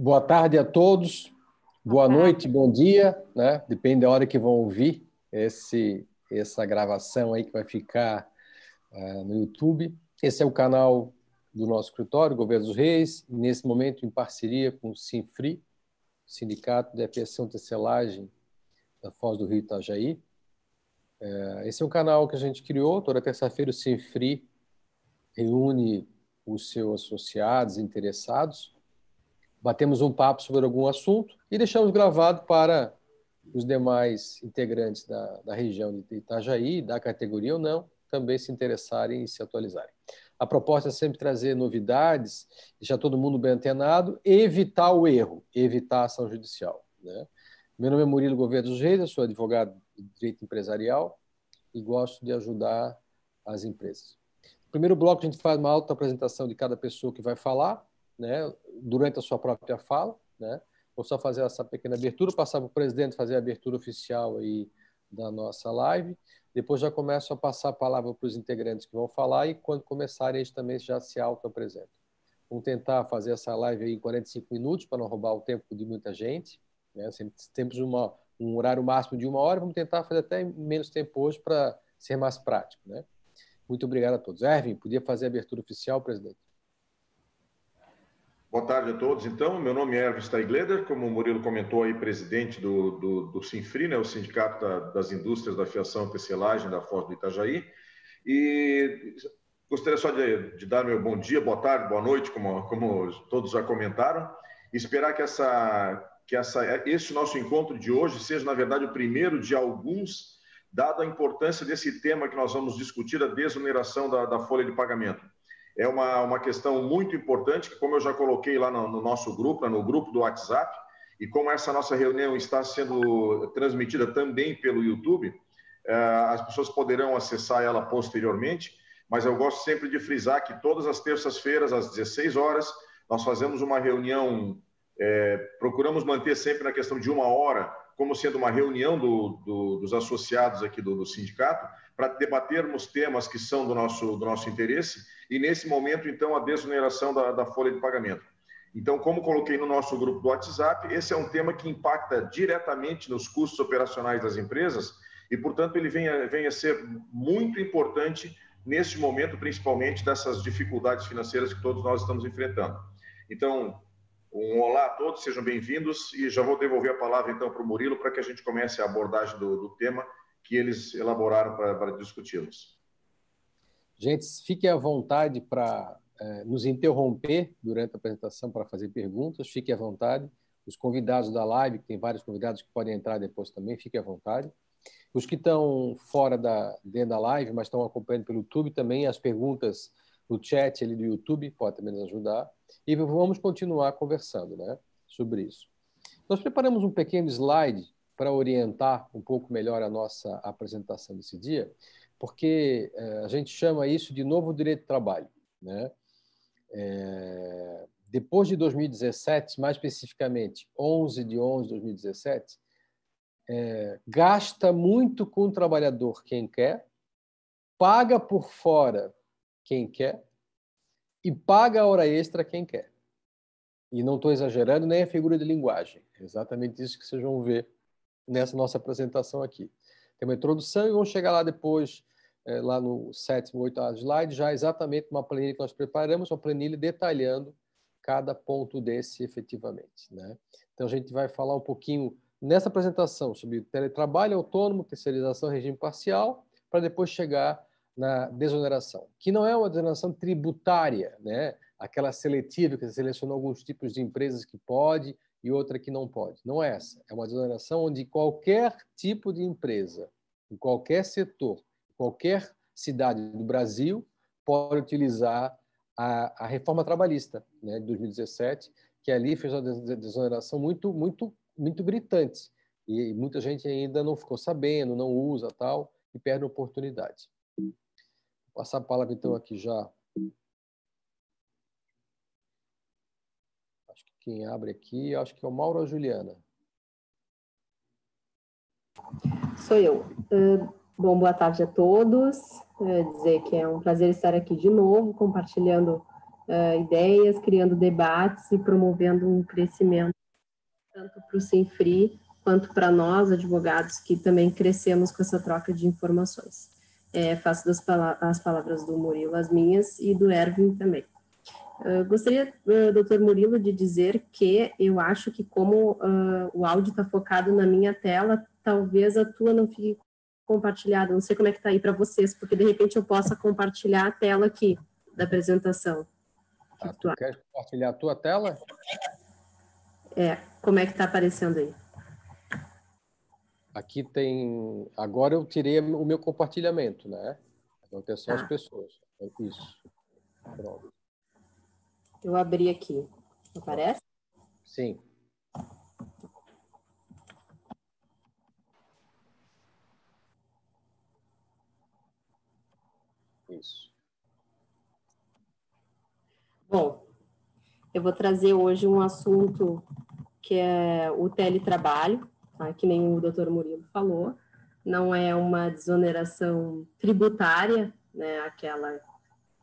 Boa tarde a todos, boa noite, bom dia, né? Depende da hora que vão ouvir esse, essa gravação aí que vai ficar uh, no YouTube. Esse é o canal do nosso escritório, Governo dos Reis, nesse momento em parceria com o Sinfri, Sindicato de Apiação e Tecelagem da Foz do Rio Itajaí. Uh, esse é um canal que a gente criou, toda terça-feira o Sinfri reúne os seus associados interessados batemos um papo sobre algum assunto e deixamos gravado para os demais integrantes da, da região de Itajaí, da categoria ou não, também se interessarem e se atualizarem. A proposta é sempre trazer novidades, deixar todo mundo bem antenado evitar o erro, evitar a ação judicial. Né? Meu nome é Murilo Gouveia dos Reis, eu sou advogado de direito empresarial e gosto de ajudar as empresas. No primeiro bloco, a gente faz uma alta apresentação de cada pessoa que vai falar, né, durante a sua própria fala. Né? Vou só fazer essa pequena abertura, passar para o presidente fazer a abertura oficial aí da nossa live. Depois já começo a passar a palavra para os integrantes que vão falar e quando começarem eles também já se auto-apresentam. Vamos tentar fazer essa live aí em 45 minutos para não roubar o tempo de muita gente. Né? Temos uma, um horário máximo de uma hora, vamos tentar fazer até menos tempo hoje para ser mais prático. Né? Muito obrigado a todos. Erwin, podia fazer a abertura oficial, presidente? Boa tarde a todos. Então, meu nome é Erwin Steigleder, como o Murilo comentou aí, presidente do, do, do Sinfri, né, o Sindicato da, das Indústrias da Fiação e Tecelagem da Foz do Itajaí. E gostaria só de, de, dar meu bom dia, boa tarde, boa noite, como, como todos já comentaram, e esperar que, essa, que essa, esse nosso encontro de hoje seja, na verdade, o primeiro de alguns, dado a importância desse tema que nós vamos discutir, a desoneração da, da folha de pagamento é uma, uma questão muito importante, que como eu já coloquei lá no, no nosso grupo, no grupo do WhatsApp, e como essa nossa reunião está sendo transmitida também pelo YouTube, eh, as pessoas poderão acessar ela posteriormente, mas eu gosto sempre de frisar que todas as terças-feiras, às 16 horas, nós fazemos uma reunião, é, procuramos manter sempre na questão de uma hora, como sendo uma reunião do, do, dos associados aqui do, do sindicato, para debatermos temas que são do nosso, do nosso interesse e, nesse momento, então, a desoneração da, da folha de pagamento. Então, como coloquei no nosso grupo do WhatsApp, esse é um tema que impacta diretamente nos custos operacionais das empresas e, portanto, ele vem a, vem a ser muito importante neste momento, principalmente dessas dificuldades financeiras que todos nós estamos enfrentando. Então, um olá a todos, sejam bem-vindos e já vou devolver a palavra então para o Murilo para que a gente comece a abordagem do, do tema que eles elaboraram para, discuti-los. Gente, fiquem à vontade para é, nos interromper durante a apresentação para fazer perguntas, fiquem à vontade. Os convidados da live, que tem vários convidados que podem entrar depois também, fiquem à vontade. Os que estão fora da, dentro da live, mas estão acompanhando pelo YouTube também, as perguntas no chat ali do YouTube podem também nos ajudar. E vamos continuar conversando né, sobre isso. Nós preparamos um pequeno slide para orientar um pouco melhor a nossa apresentação desse dia, porque é, a gente chama isso de novo direito do trabalho. Né? É, depois de 2017, mais especificamente 11 de 11 de 2017, é, gasta muito com o trabalhador quem quer, paga por fora quem quer e paga a hora extra quem quer. E não estou exagerando nem a figura de linguagem. É exatamente isso que vocês vão ver nessa nossa apresentação aqui. Tem uma introdução e vamos chegar lá depois, é, lá no sétimo, oitavo slide, já exatamente uma planilha que nós preparamos, uma planilha detalhando cada ponto desse efetivamente. Né? Então, a gente vai falar um pouquinho nessa apresentação sobre teletrabalho autônomo, terceirização, regime parcial, para depois chegar na desoneração, que não é uma desoneração tributária, né? aquela seletiva que selecionou alguns tipos de empresas que pode e outra que não pode. Não é essa. É uma desoneração onde qualquer tipo de empresa, em qualquer setor, qualquer cidade do Brasil pode utilizar a, a reforma trabalhista né, de 2017, que ali fez uma desoneração muito, muito, muito gritante. E muita gente ainda não ficou sabendo, não usa tal, e perde a oportunidade. Vou passar a palavra então aqui já Quem abre aqui, acho que é o Mauro ou a Juliana. Sou eu. Uh, bom, boa tarde a todos. Uh, dizer que é um prazer estar aqui de novo, compartilhando uh, ideias, criando debates e promovendo um crescimento tanto para o Sinfri quanto para nós, advogados, que também crescemos com essa troca de informações. É, faço das pala as palavras do Murilo as minhas e do Erwin também. Uh, gostaria, uh, doutor Murilo, de dizer que eu acho que como uh, o áudio está focado na minha tela, talvez a tua não fique compartilhada. Não sei como é que está aí para vocês, porque de repente eu possa compartilhar a tela aqui da apresentação. Ah, tu quer compartilhar a tua tela? É, como é que está aparecendo aí? Aqui tem. Agora eu tirei o meu compartilhamento, né? Então tem só ah. as pessoas. Isso. Pronto. Eu abri aqui. Aparece? Sim. Isso. Bom, eu vou trazer hoje um assunto que é o teletrabalho, tá? que nem o doutor Murilo falou. Não é uma desoneração tributária, né? aquela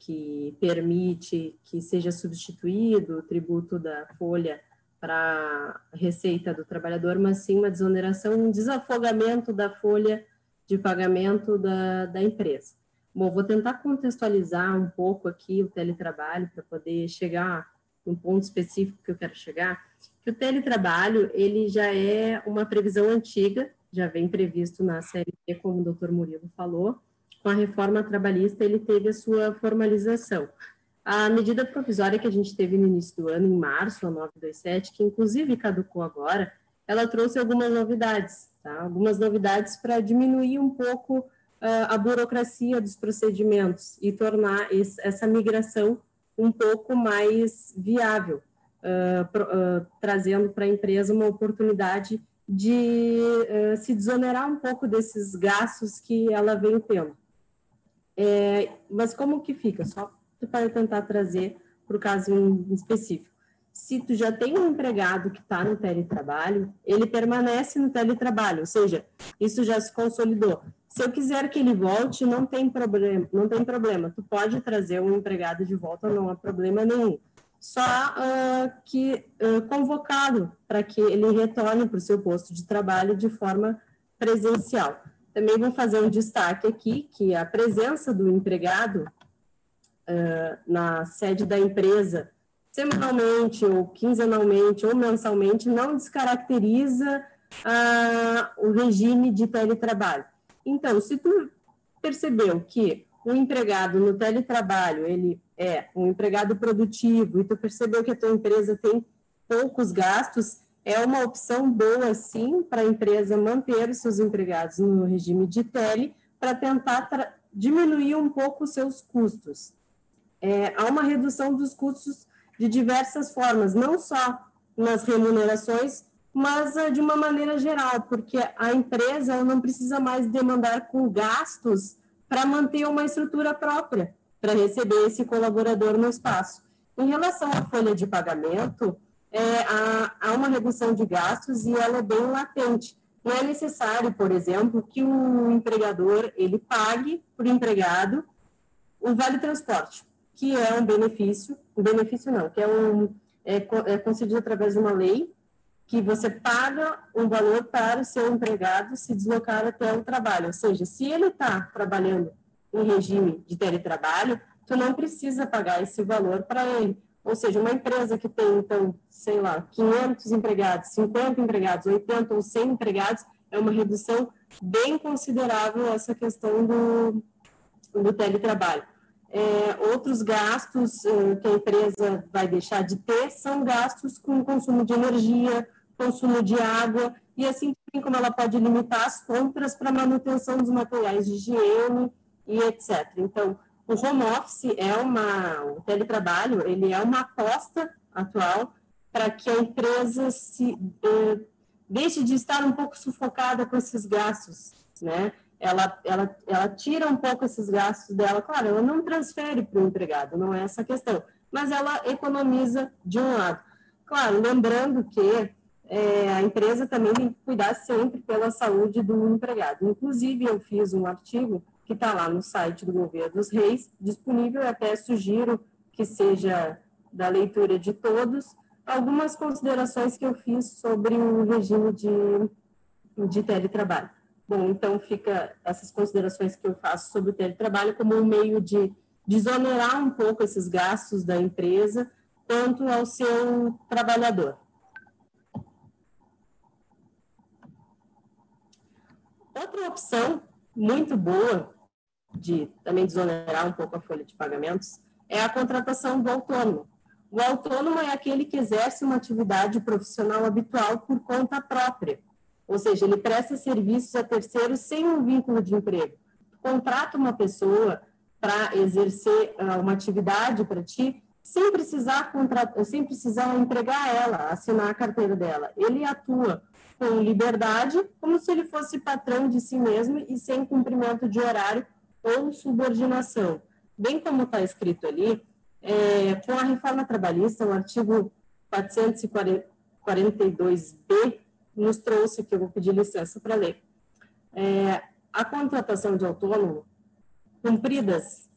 que permite que seja substituído o tributo da folha para receita do trabalhador, mas sim uma desoneração, um desafogamento da folha de pagamento da, da empresa. Bom, vou tentar contextualizar um pouco aqui o teletrabalho para poder chegar num ponto específico que eu quero chegar, que o teletrabalho, ele já é uma previsão antiga, já vem previsto na CLT, como o doutor Murilo falou, com a reforma trabalhista, ele teve a sua formalização. A medida provisória que a gente teve no início do ano, em março, a 927, que inclusive caducou agora, ela trouxe algumas novidades, tá? algumas novidades para diminuir um pouco uh, a burocracia dos procedimentos e tornar esse, essa migração um pouco mais viável, uh, pro, uh, trazendo para a empresa uma oportunidade de se desonerar um pouco desses gastos que ela vem tendo. É, mas como que fica? Só para tentar trazer para o caso em específico. Se tu já tem um empregado que está no teletrabalho, ele permanece no teletrabalho, ou seja, isso já se consolidou. Se eu quiser que ele volte, não tem problema, não tem problema. Tu pode trazer um empregado de volta, não há problema nenhum. Só uh, que uh, convocado para que ele retorne para o seu posto de trabalho de forma presencial. Também vou fazer um destaque aqui, que a presença do empregado uh, na sede da empresa, semanalmente, ou quinzenalmente, ou mensalmente, não descaracteriza uh, o regime de teletrabalho. Então, se tu percebeu que o empregado no teletrabalho, ele é um empregado produtivo, e tu percebeu que a tua empresa tem poucos gastos, é uma opção boa, sim, para a empresa manter os seus empregados no regime de tele, para tentar diminuir um pouco os seus custos. É, há uma redução dos custos de diversas formas, não só nas remunerações, mas uh, de uma maneira geral, porque a empresa não precisa mais demandar com gastos para manter uma estrutura própria, para receber esse colaborador no espaço. Em relação à folha de pagamento, é, há, há uma redução de gastos e ela é bem latente. Não é necessário, por exemplo, que o empregador ele pague por empregado o vale transporte, que é um benefício, um benefício não, que é um é, é concedido através de uma lei que você paga um valor para o seu empregado se deslocar até o trabalho. Ou seja, se ele está trabalhando em regime de teletrabalho, tu não precisa pagar esse valor para ele. Ou seja, uma empresa que tem, então, sei lá, 500 empregados, 50 empregados, 80 ou 100 empregados, é uma redução bem considerável essa questão do, do teletrabalho. É, outros gastos é, que a empresa vai deixar de ter são gastos com consumo de energia, consumo de água, e assim como ela pode limitar as compras para manutenção dos materiais de higiene e etc. Então, o home office é uma, o teletrabalho, ele é uma aposta atual para que a empresa se eh, deixe de estar um pouco sufocada com esses gastos, né? Ela, ela, ela tira um pouco esses gastos dela, claro, ela não transfere para o empregado, não é essa a questão, mas ela economiza de um lado. Claro, lembrando que é, a empresa também tem que cuidar sempre pela saúde do empregado. Inclusive, eu fiz um artigo que está lá no site do Governo dos Reis, disponível, até sugiro que seja da leitura de todos, algumas considerações que eu fiz sobre o regime de, de teletrabalho. Bom, então fica essas considerações que eu faço sobre o teletrabalho como um meio de desonerar um pouco esses gastos da empresa quanto ao seu trabalhador. Outra opção muito boa de também desonerar um pouco a folha de pagamentos é a contratação do autônomo. O autônomo é aquele que exerce uma atividade profissional habitual por conta própria, ou seja, ele presta serviços a terceiros sem um vínculo de emprego. Contrata uma pessoa para exercer uh, uma atividade para ti, sem precisar contratar, sem precisar empregar ela, assinar a carteira dela. Ele atua com liberdade, como se ele fosse patrão de si mesmo e sem cumprimento de horário ou subordinação. Bem como está escrito ali, é, com a reforma trabalhista, o artigo 442b nos trouxe, que eu vou pedir licença para ler, é, a contratação de autônomo, cumpridas,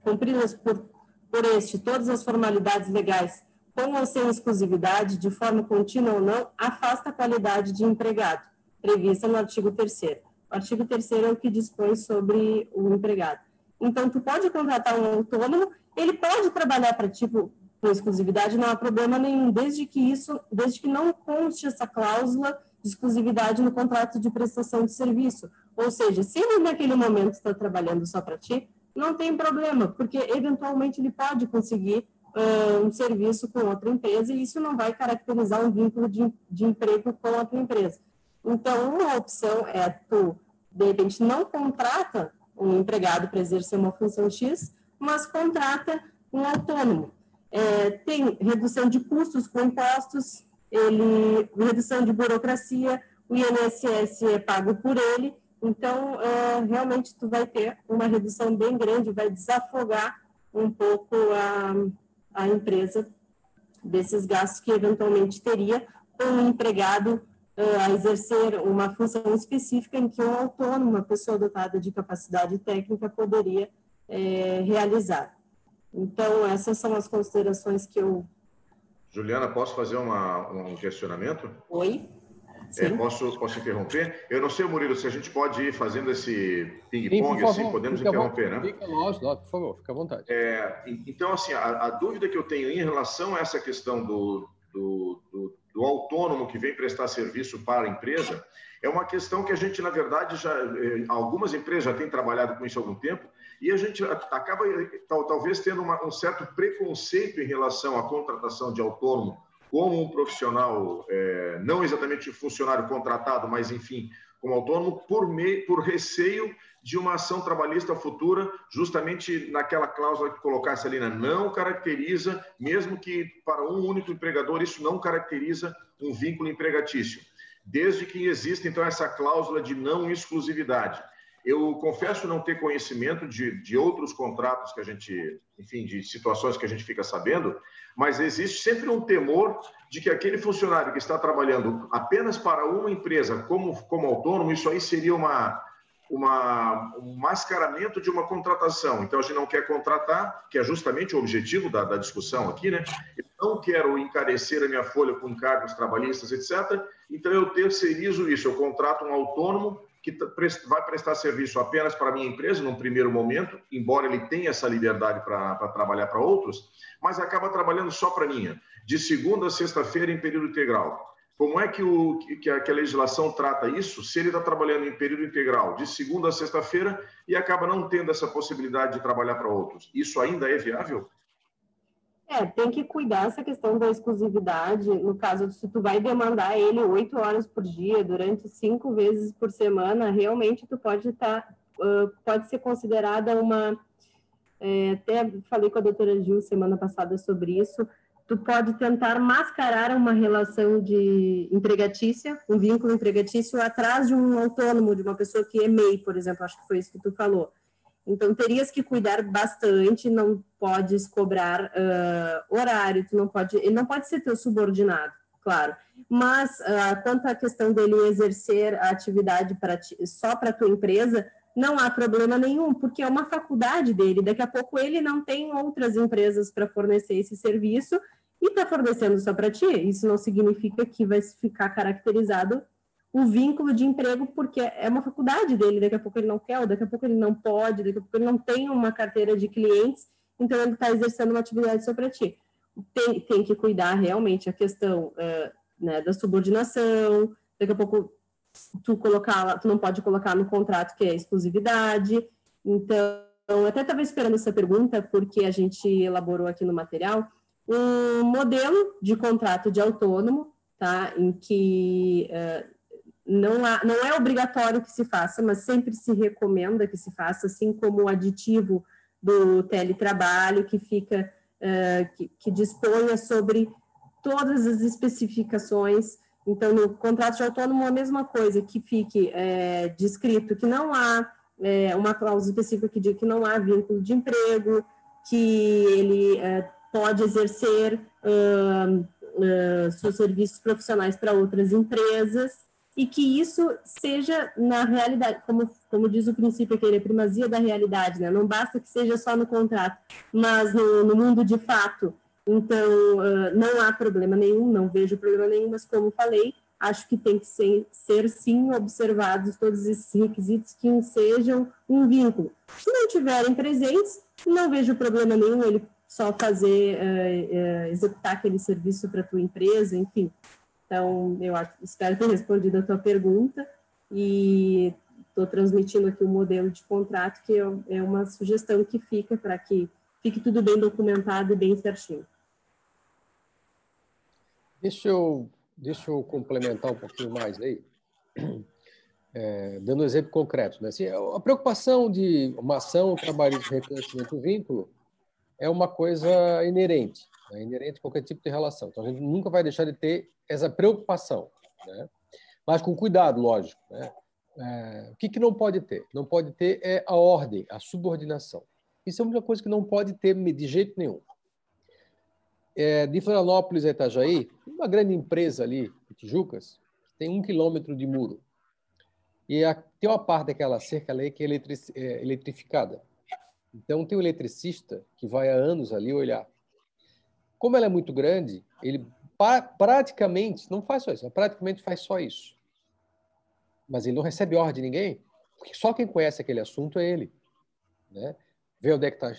cumpridas por, por este todas as formalidades legais, com ou sem exclusividade, de forma contínua ou não, afasta a qualidade de empregado, prevista no artigo 3 O artigo 3 é o que dispõe sobre o empregado. Então, tu pode contratar um autônomo ele pode trabalhar para tipo com exclusividade, não há problema nenhum, desde que isso, desde que não conste essa cláusula de exclusividade no contrato de prestação de serviço. Ou seja, se ele naquele momento está trabalhando só para ti, não tem problema, porque eventualmente ele pode conseguir uh, um serviço com outra empresa e isso não vai caracterizar um vínculo de, de emprego com outra empresa. Então, uma opção é tu, de repente, não contrata um empregado para exercer uma função X, mas contrata um autônomo. É, tem redução de custos com impostos, ele, redução de burocracia, o INSS é pago por ele, então é, realmente tu vai ter uma redução bem grande, vai desafogar um pouco a, a empresa desses gastos que eventualmente teria com um empregado a exercer uma função específica em que um autônomo, uma pessoa dotada de capacidade técnica, poderia é, realizar. Então, essas são as considerações que eu. Juliana, posso fazer uma, um questionamento? Oi. É, posso, posso interromper? Eu não sei, Murilo, se a gente pode ir fazendo esse ping-pong, assim, podemos interromper, né? Fica, lógico, por favor, fica à vontade. É, então, assim, a, a, dúvida que eu tenho em relação a essa questão do, do, do, do autônomo que vem prestar serviço para a empresa é uma questão que a gente, na verdade, já eh, algumas empresas já têm trabalhado com isso há algum tempo, e a gente acaba talvez tendo uma, um certo preconceito em relação à contratação de autônomo como um profissional, é, não exatamente funcionário contratado, mas enfim, como autônomo, por, meio, por receio de uma ação trabalhista futura, justamente naquela cláusula que colocasse ali, né? não caracteriza, mesmo que para um único empregador, isso não caracteriza um vínculo empregatício, desde que exista, então, essa cláusula de não exclusividade. Eu confesso não ter conhecimento de, de outros contratos que a gente, enfim, de situações que a gente fica sabendo, mas existe sempre um temor de que aquele funcionário que está trabalhando apenas para uma empresa como, como autônomo, isso aí seria uma, uma, um mascaramento de uma contratação. Então, a gente não quer contratar, que é justamente o objetivo da, da discussão aqui, né? Eu não quero encarecer a minha folha com encargos trabalhistas, etc. Então, eu terceirizo isso. Eu contrato um autônomo que vai prestar serviço apenas para a minha empresa, num primeiro momento, embora ele tenha essa liberdade para trabalhar para outros, mas acaba trabalhando só para a minha, de segunda a sexta-feira em período integral. Como é que, o, que, a, que a legislação trata isso se ele está trabalhando em período integral, de segunda a sexta-feira, e acaba não tendo essa possibilidade de trabalhar para outros? Isso ainda é viável? É, tem que cuidar essa questão da exclusividade. No caso, se tu vai demandar ele oito horas por dia, durante cinco vezes por semana, realmente tu pode estar, tá, uh, pode ser considerada uma. É, até falei com a doutora Gil semana passada sobre isso. Tu pode tentar mascarar uma relação de empregatícia, um vínculo empregatício, atrás de um autônomo, de uma pessoa que é MEI, por exemplo, acho que foi isso que tu falou. Então, terias que cuidar bastante, não podes cobrar uh, horário, tu não pode, ele não pode ser teu subordinado, claro. Mas, uh, quanto à questão dele exercer a atividade pra ti, só para tua empresa, não há problema nenhum, porque é uma faculdade dele. Daqui a pouco ele não tem outras empresas para fornecer esse serviço e está fornecendo só para ti. Isso não significa que vai ficar caracterizado o vínculo de emprego, porque é uma faculdade dele. Daqui a pouco ele não quer, daqui a pouco ele não pode, daqui a pouco ele não tem uma carteira de clientes, então ele está exercendo uma atividade só para ti. Tem, tem que cuidar realmente a questão uh, né, da subordinação, daqui a pouco tu colocar, tu não pode colocar no contrato que é exclusividade. Então, até estava esperando essa pergunta porque a gente elaborou aqui no material um modelo de contrato de autônomo, tá? Em que uh, não, há, não é obrigatório que se faça, mas sempre se recomenda que se faça, assim como o aditivo do teletrabalho, que fica, uh, que, que disponha sobre todas as especificações então, no contrato de autônomo, a mesma coisa, que fique é, descrito que não há é, uma cláusula específica que diga que não há vínculo de emprego, que ele é, pode exercer uh, uh, seus serviços profissionais para outras empresas, e que isso seja na realidade, como, como diz o princípio aqui, é primazia da realidade, né? não basta que seja só no contrato, mas no, no mundo de fato, então, uh, não há problema nenhum, não vejo problema nenhum, mas como falei, acho que tem que ser, ser sim observados todos esses requisitos que sejam um vínculo. Se não tiverem presentes, não vejo problema nenhum ele só fazer, uh, uh, executar aquele serviço para a tua empresa, enfim. Então, eu espero ter respondido a tua pergunta e estou transmitindo aqui o um modelo de contrato, que é, é uma sugestão que fica para que fique tudo bem documentado e bem certinho. Deixa eu, deixa eu complementar um pouquinho mais aí, é, dando um exemplo concreto. Né? Assim, a preocupação de uma ação trabalhista de reconhecimento do vínculo é uma coisa inerente, né? inerente a qualquer tipo de relação. Então, a gente nunca vai deixar de ter essa preocupação, né? mas com cuidado, lógico. Né? É, o que, que não pode ter? Não pode ter é a ordem, a subordinação. Isso é uma coisa que não pode ter de jeito nenhum é, de Florianópolis a Itajaí, uma grande empresa ali, Tijucas, tem um quilômetro de muro. E a, tem uma parte daquela cerca ali que é, é eletrificada. Então, tem um eletricista que vai há anos ali olhar. Como ela é muito grande, ele praticamente, não faz só isso, praticamente faz só isso. Mas ele não recebe ordem de ninguém, porque só quem conhece aquele assunto é ele. Né? Vê, onde é que tá,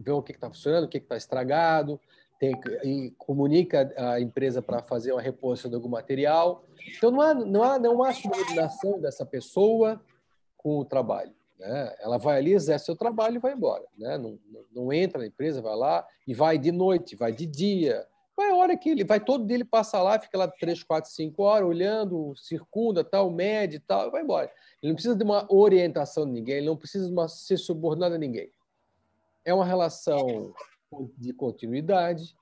vê o que está funcionando, o que está estragado, tem, e comunica a empresa para fazer uma reposição de algum material. Então, não há, não há, não há subordinação dessa pessoa com o trabalho. Né? Ela vai ali, exerce seu trabalho e vai embora. Né? Não, não, entra na empresa, vai lá e vai de noite, vai de dia. Vai a hora que ele vai, todo dia ele passa lá, fica lá três, quatro, cinco horas olhando, circunda, tal, mede tal, e vai embora. Ele não precisa de uma orientação de ninguém, ele não precisa de uma, ser subordinado a ninguém. É uma relação de continuidade,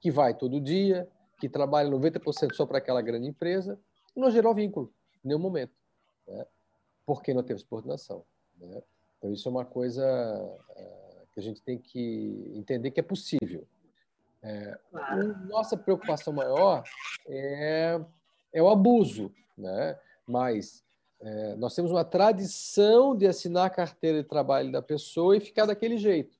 que vai todo dia, que trabalha 90% só para aquela grande empresa, não gerou vínculo em nenhum momento, né? porque não teve subordinação. Né? Então, isso é uma coisa é, que a gente tem que entender que é possível. É, nossa preocupação maior é, é o abuso, né? mas é, nós temos uma tradição de assinar a carteira de trabalho da pessoa e ficar daquele jeito.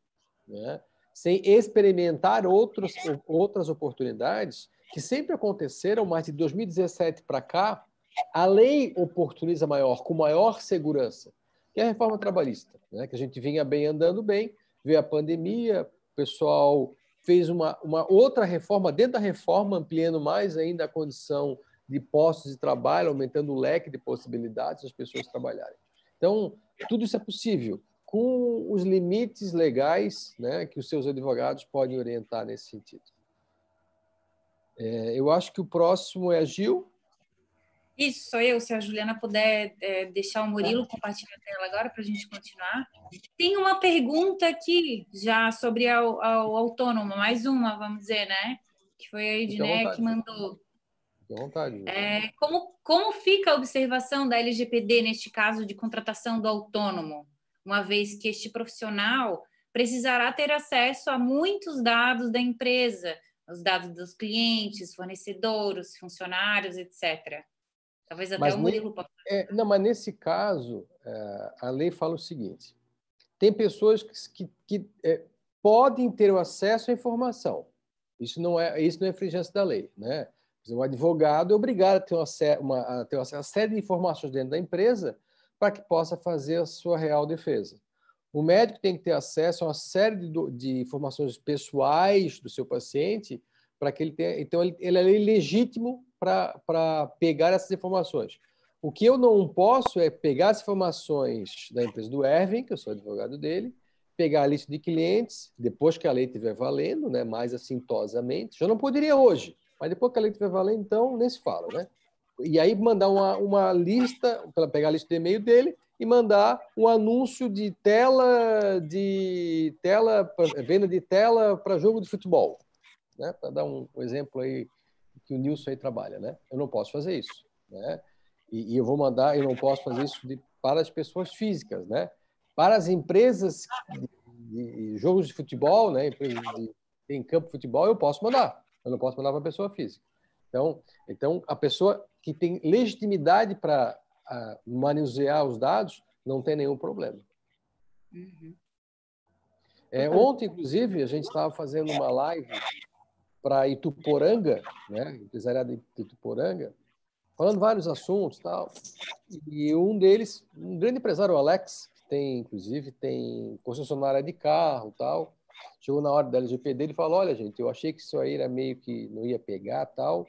Né? sem experimentar outros, outras oportunidades que sempre aconteceram, mas de 2017 para cá, a lei oportuniza maior, com maior segurança, que é a reforma trabalhista, né? que a gente vinha bem andando bem, veio a pandemia, o pessoal fez uma, uma outra reforma, dentro da reforma, ampliando mais ainda a condição de postos de trabalho, aumentando o leque de possibilidades das pessoas trabalharem. Então, tudo isso é possível com os limites legais né, que os seus advogados podem orientar nesse sentido. É, eu acho que o próximo é a Gil. Isso, sou eu. Se a Juliana puder é, deixar o Murilo compartilhar a tela agora para a gente continuar. Tem uma pergunta aqui já sobre o autônomo, mais uma, vamos dizer, né? Que foi a Edneia que mandou. Fique à vontade. É, como, como fica a observação da LGPD neste caso de contratação do autônomo? uma vez que este profissional precisará ter acesso a muitos dados da empresa, os dados dos clientes, fornecedores, funcionários, etc. Talvez até mas o Murilo possa. É, não, mas nesse caso, é, a lei fala o seguinte: tem pessoas que, que, que é, podem ter o acesso à informação. Isso não é isso não é infringência da lei, né? O advogado é obrigado a ter, uma, uma, a ter uma série de informações dentro da empresa para que possa fazer a sua real defesa. O médico tem que ter acesso a uma série de, de informações pessoais do seu paciente para que ele tenha. Então, ele, ele é legítimo para pegar essas informações. O que eu não posso é pegar as informações da empresa do Erwin, que eu sou advogado dele, pegar a lista de clientes, depois que a lei estiver valendo, né, mais assintosamente. Já não poderia hoje, mas depois que a lei estiver valendo, então nem se fala, né? E aí mandar uma, uma lista, pegar a lista de e-mail dele e mandar um anúncio de tela de tela venda de tela para jogo de futebol, né? Para dar um, um, exemplo aí que o Nilson aí trabalha, né? Eu não posso fazer isso, né? E, e eu vou mandar, eu não posso fazer isso de, para as pessoas físicas, né? Para as empresas de, de jogos de futebol, né? Empresas de, em campo de futebol, eu posso mandar. Eu não posso mandar para a pessoa física. Então, então a pessoa que tem legitimidade para manusear os dados não tem nenhum problema. Uhum. É, ontem, inclusive, a gente estava fazendo uma live para Ituporanga, né, empresariado de Ituporanga, falando vários assuntos tal. E um deles, um grande empresário, Alex, que tem, inclusive, tem concessionária de carro tal, chegou na hora da LGPD, ele falou, olha, gente, eu achei que isso aí era meio que não ia pegar tal,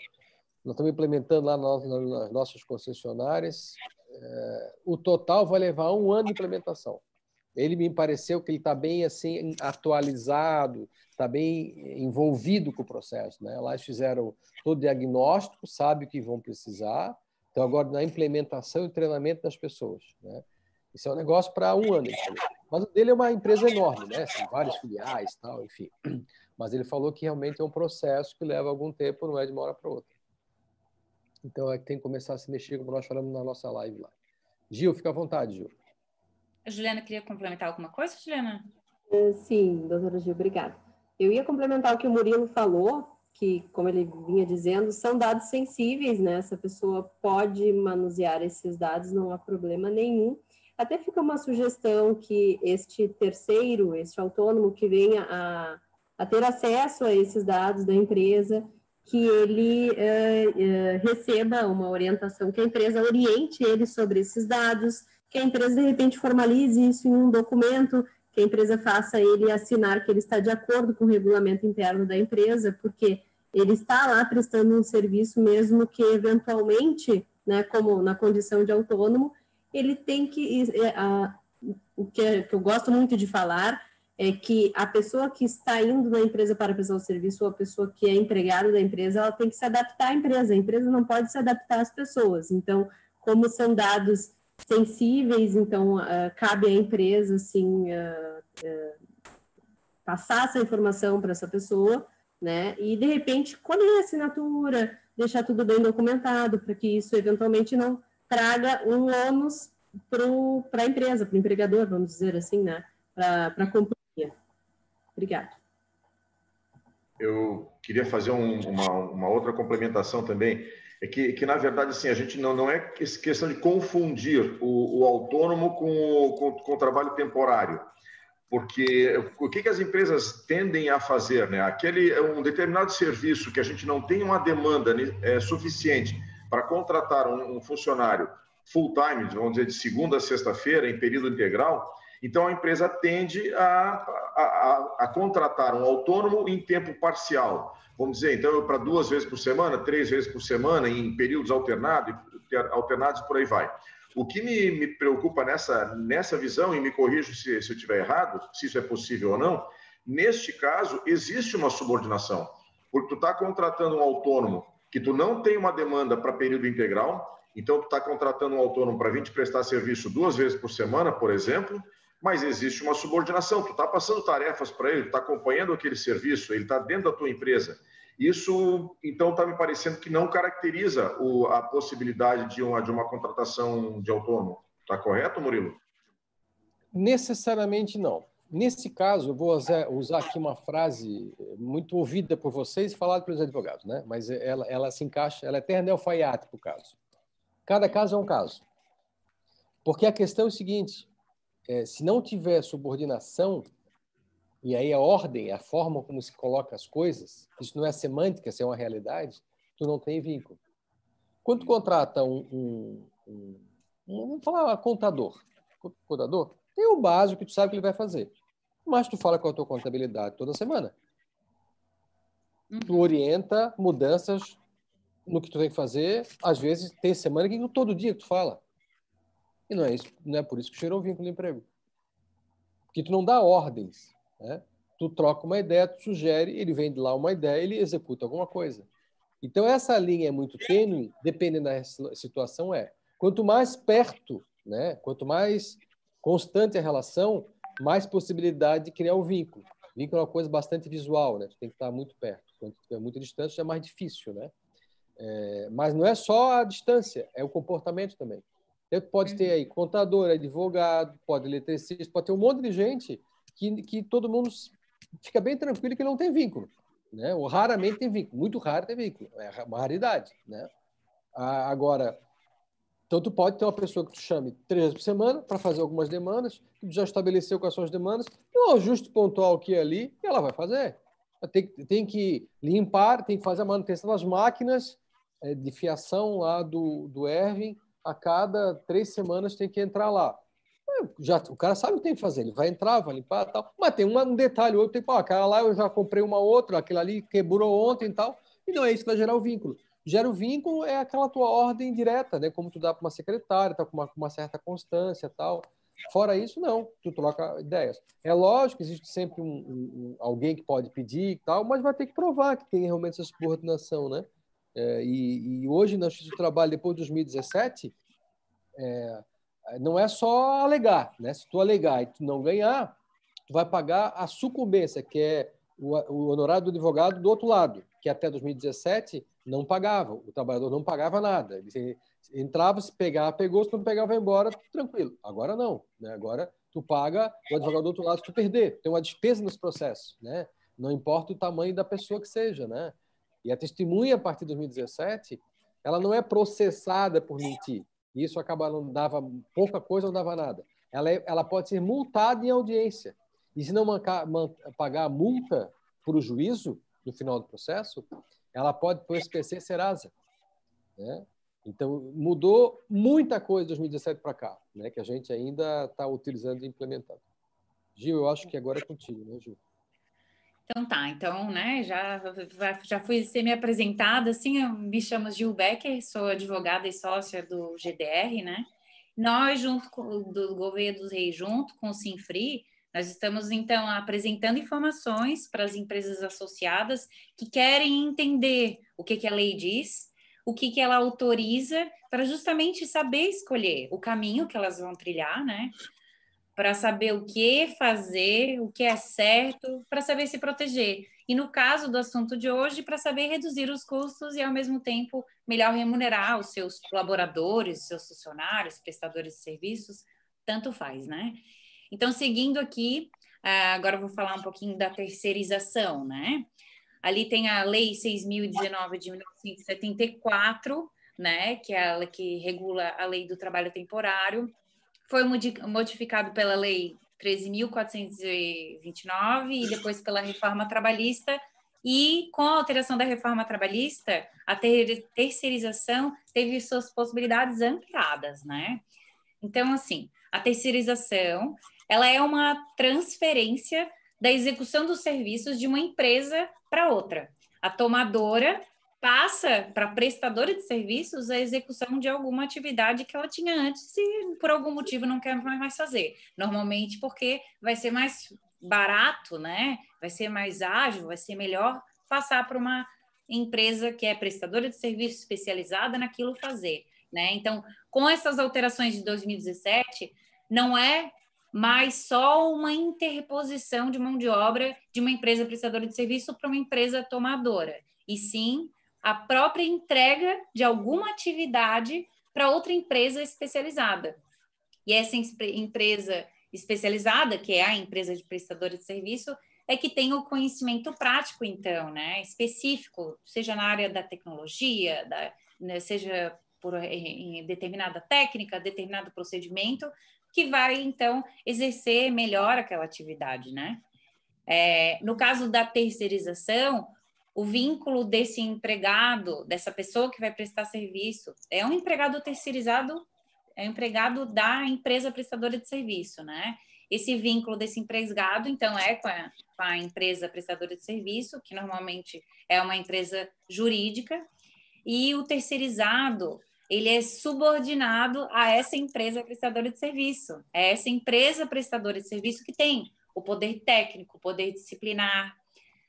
nós estamos implementando lá nas nossas concessionárias. É, o total vai levar um ano de implementação. Ele me pareceu que ele está bem assim atualizado, está bem envolvido com o processo. Né? Lá eles fizeram todo o diagnóstico, sabe o que vão precisar. Então, agora, na implementação e treinamento das pessoas. Né? Isso é um negócio para um ano. Mas o dele é uma empresa enorme, né? Várias filiais, tal, enfim. Mas ele falou que realmente é um processo que leva algum tempo, não é de uma hora para outra. Então, é que tem que começar a se mexer, como nós falamos na nossa live lá. Gil, fica à vontade, Gil. A Juliana queria complementar alguma coisa, Juliana? É, sim, doutora Gil, obrigada. Eu ia complementar o que o Murilo falou, que, como ele vinha dizendo, são dados sensíveis, né? Essa pessoa pode manusear esses dados, não há problema nenhum. Até fica uma sugestão que este terceiro, este autônomo que venha a, a ter acesso a esses dados da empresa, que ele uh, uh, receba uma orientação, que a empresa oriente ele sobre esses dados, que a empresa, de repente, formalize isso em um documento, que a empresa faça ele assinar que ele está de acordo com o regulamento interno da empresa, porque ele está lá prestando um serviço, mesmo que eventualmente, né, como na condição de autônomo, ele tem que. Uh, o que, é, que eu gosto muito de falar é que a pessoa que está indo na empresa para prestar o serviço ou a pessoa que é empregada da empresa, ela tem que se adaptar à empresa. A empresa não pode se adaptar às pessoas. Então, como são dados sensíveis, então uh, cabe à empresa assim uh, passar essa informação para essa pessoa, né? E de repente colher a assinatura, deixar tudo bem documentado para que isso eventualmente não traga um ônus para a empresa, para o empregador, vamos dizer assim, né? Para a Obrigada. Eu queria fazer um, uma, uma, outra complementação também. É que, que, na verdade, assim, a gente não, não é questão de confundir o, o autônomo com o, com, com o trabalho temporário porque o que, as empresas tendem a fazer, né? Aquele um determinado serviço que a gente não tem uma demanda é, suficiente para contratar um, um, funcionário full time, vamos dizer de segunda a sexta-feira em período integral, então, a empresa tende a, a, a, contratar um autônomo em tempo parcial. Vamos dizer, então, para duas vezes por semana, três vezes por semana, em períodos alternados, alternados por aí vai. O que me, me preocupa nessa, nessa visão, e me corrijo se, se eu estiver errado, se isso é possível ou não, neste caso, existe uma subordinação. Porque tu está contratando um autônomo que tu não tem uma demanda para período integral, então tu está contratando um autônomo para vir te prestar serviço duas vezes por semana, por exemplo, mas existe uma subordinação. Tu está passando tarefas para ele, está acompanhando aquele serviço, ele está dentro da tua empresa. Isso, então, está me parecendo que não caracteriza o, a possibilidade de uma, de uma contratação de autônomo. Está correto, Murilo? Necessariamente não. Nesse caso, eu vou usar aqui uma frase muito ouvida por vocês e falada pelos advogados, né? mas ela, ela se encaixa, ela é terra alfaiate para o caso. Cada caso é um caso. Porque a questão é o seguinte: é, se não tiver subordinação, e aí a ordem, a forma como se coloca as coisas, isso não é semântica, isso é uma realidade, tu não tem vínculo. Quando tu contrata um, um, um, um vamos falar contador, contador, tem o básico que tu sabe que ele vai fazer, mas tu fala com a tua contabilidade toda semana. Tu uhum. orienta mudanças no que tu tem que fazer. Às vezes tem semana que todo dia tu fala. E não é isso, não é por isso que gerou vínculo de emprego. Porque tu não dá ordens, né? Tu troca uma ideia, tu sugere, ele vende lá uma ideia, ele executa alguma coisa. Então essa linha é muito tênue, dependendo da situação é. Quanto mais perto, né? Quanto mais constante a relação, mais possibilidade de criar o um vínculo. Vínculo é uma coisa bastante visual, né? Tu tem que estar muito perto. Quando é muito distante, é mais difícil, né? É, mas não é só a distância, é o comportamento também. Então, pode ter aí contador, advogado, pode eletricista, pode ter um monte de gente que, que todo mundo fica bem tranquilo que não tem vínculo. Né? Ou raramente tem vínculo, muito raro tem vínculo, é uma raridade. Né? Agora, então tu pode ter uma pessoa que tu chame três vezes por semana para fazer algumas demandas, que tu já estabeleceu quais são as demandas, e um ajuste pontual aqui e ali, e ela vai fazer. Tem, tem que limpar, tem que fazer a manutenção das máquinas é, de fiação lá do, do Erwin, a cada três semanas tem que entrar lá. Já, o cara sabe o que tem que fazer, ele vai entrar, vai limpar tal. Mas tem um detalhe, outro tem que, aquela lá eu já comprei uma outra, aquela ali quebrou ontem e tal. E não é isso que vai gerar o vínculo. Gera o vínculo é aquela tua ordem direta, né? Como tu dá para uma secretária, tá com uma, uma certa constância tal. Fora isso, não, tu troca ideias. É lógico, existe sempre um, um, alguém que pode pedir e tal, mas vai ter que provar que tem realmente essa subordinação, né? É, e, e, hoje, na Justiça do Trabalho, depois de 2017, é, não é só alegar. Né? Se tu alegar e tu não ganhar, tu vai pagar a sucumbência, que é o, o honorário do advogado do outro lado, que até 2017 não pagava, o trabalhador não pagava nada. Ele entrava, se pegava, pegou, se não pegava, vai embora, tranquilo. Agora não. Né? Agora tu paga o advogado do outro lado se tu perder. Tem uma despesa nesse processo. Né? Não importa o tamanho da pessoa que seja. Né? E a testemunha, a partir de 2017, ela não é processada por mentir. Isso acaba não dava pouca coisa, não dava nada. Ela, é, ela pode ser multada em audiência. E se não mancar, man, pagar a multa por o juízo, no final do processo, ela pode, por SPC, ser asa. Né? Então, mudou muita coisa de 2017 para cá, né? que a gente ainda está utilizando e implementando. Gil, eu acho que agora é contigo, né, Gil? Então tá, então, né, já, já fui ser me apresentada, assim, eu me chamo Gil Becker, sou advogada e sócia do GDR, né? Nós, junto com do Governo dos Reis, junto com o Sinfri, nós estamos, então, apresentando informações para as empresas associadas que querem entender o que, que a lei diz, o que, que ela autoriza, para justamente saber escolher o caminho que elas vão trilhar, né? Para saber o que fazer, o que é certo, para saber se proteger. E no caso do assunto de hoje, para saber reduzir os custos e, ao mesmo tempo, melhor remunerar os seus colaboradores, seus funcionários, prestadores de serviços, tanto faz, né? Então, seguindo aqui, ah, agora vou falar um pouquinho da terceirização, né? Ali tem a Lei 6.019 de 1974, né, que é a que regula a lei do trabalho temporário, foi modificado pela Lei 13.429 e depois pela reforma trabalhista. E com a alteração da reforma trabalhista, a ter terceirização teve suas possibilidades ampliadas, né? Então, assim, a terceirização ela é uma transferência da execução dos serviços de uma empresa para outra. A tomadora passa para prestadora de serviços a execução de alguma atividade que ela tinha antes e por algum motivo não quer mais fazer. Normalmente porque vai ser mais barato, né? Vai ser mais ágil, vai ser melhor passar para uma empresa que é prestadora de serviço especializada naquilo fazer, né? Então, com essas alterações de 2017, não é mais só uma interposição de mão de obra de uma empresa prestadora de serviço para uma empresa tomadora, e sim a própria entrega de alguma atividade para outra empresa especializada. E essa empresa especializada, que é a empresa de prestadora de serviço, é que tem o conhecimento prático, então, né, específico, seja na área da tecnologia, da, né, seja por em determinada técnica, determinado procedimento, que vai então exercer melhor aquela atividade, né? É, no caso da terceirização, o vínculo desse empregado, dessa pessoa que vai prestar serviço, é um empregado terceirizado, é um empregado da empresa prestadora de serviço, né? Esse vínculo desse empregado, então, é com a, com a empresa prestadora de serviço, que normalmente é uma empresa jurídica, e o terceirizado, ele é subordinado a essa empresa prestadora de serviço. É essa empresa prestadora de serviço que tem o poder técnico, o poder disciplinar,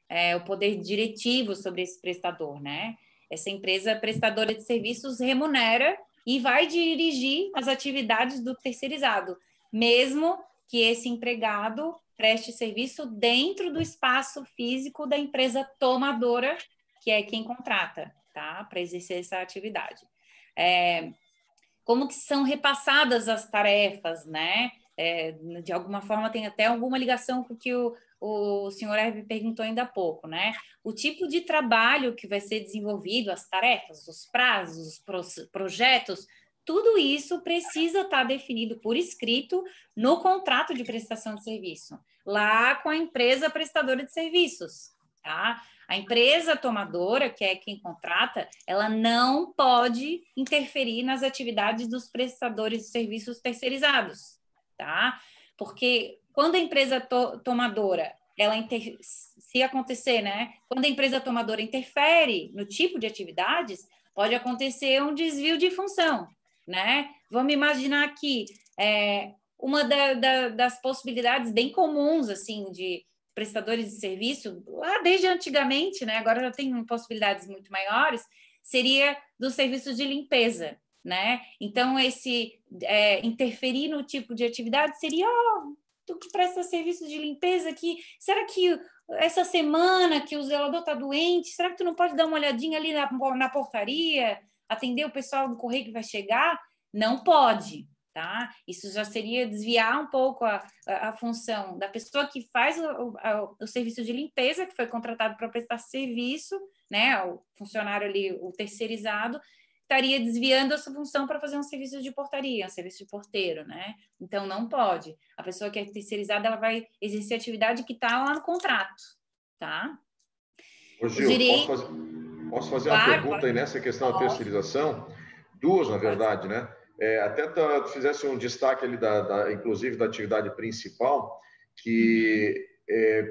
é, o poder diretivo sobre esse prestador, né? Essa empresa prestadora de serviços remunera e vai dirigir as atividades do terceirizado, mesmo que esse empregado preste serviço dentro do espaço físico da empresa tomadora, que é quem contrata, tá? Para exercer essa atividade. É, como que são repassadas as tarefas, né? É, de alguma forma tem até alguma ligação com o que o, o senhor Herve perguntou ainda há pouco, né? O tipo de trabalho que vai ser desenvolvido, as tarefas, os prazos, os projetos, tudo isso precisa estar definido por escrito no contrato de prestação de serviço, lá com a empresa prestadora de serviços, tá? A empresa tomadora, que é quem contrata, ela não pode interferir nas atividades dos prestadores de serviços terceirizados tá? Porque quando a empresa to tomadora, ela inter... se acontecer, né? Quando a empresa tomadora interfere no tipo de atividades, pode acontecer um desvio de função, né? Vamos imaginar aqui é, uma da, da, das possibilidades bem comuns, assim, de prestadores de serviço, lá desde antigamente, né? Agora já tem possibilidades muito maiores, seria dos serviços de limpeza, né? Então, esse é, interferir no tipo de atividade seria, tu que presta serviço de limpeza aqui, será que essa semana que o zelador está doente, será que tu não pode dar uma olhadinha ali na, na portaria, atender o pessoal do correio que vai chegar? Não pode, tá? Isso já seria desviar um pouco a, a, a função da pessoa que faz o, a, o serviço de limpeza, que foi contratado para prestar serviço, né? O funcionário ali, o terceirizado, estaria desviando a sua função para fazer um serviço de portaria, um serviço de porteiro, né? Então não pode. A pessoa que é terceirizada, ela vai exercer a atividade que está lá no contrato, tá? Ô, Gil, direi... posso fazer, posso fazer claro, uma pergunta aí nessa questão da terceirização? Duas, na verdade, né? É, até tá, fizesse um destaque ali, da, da, inclusive, da atividade principal, que é,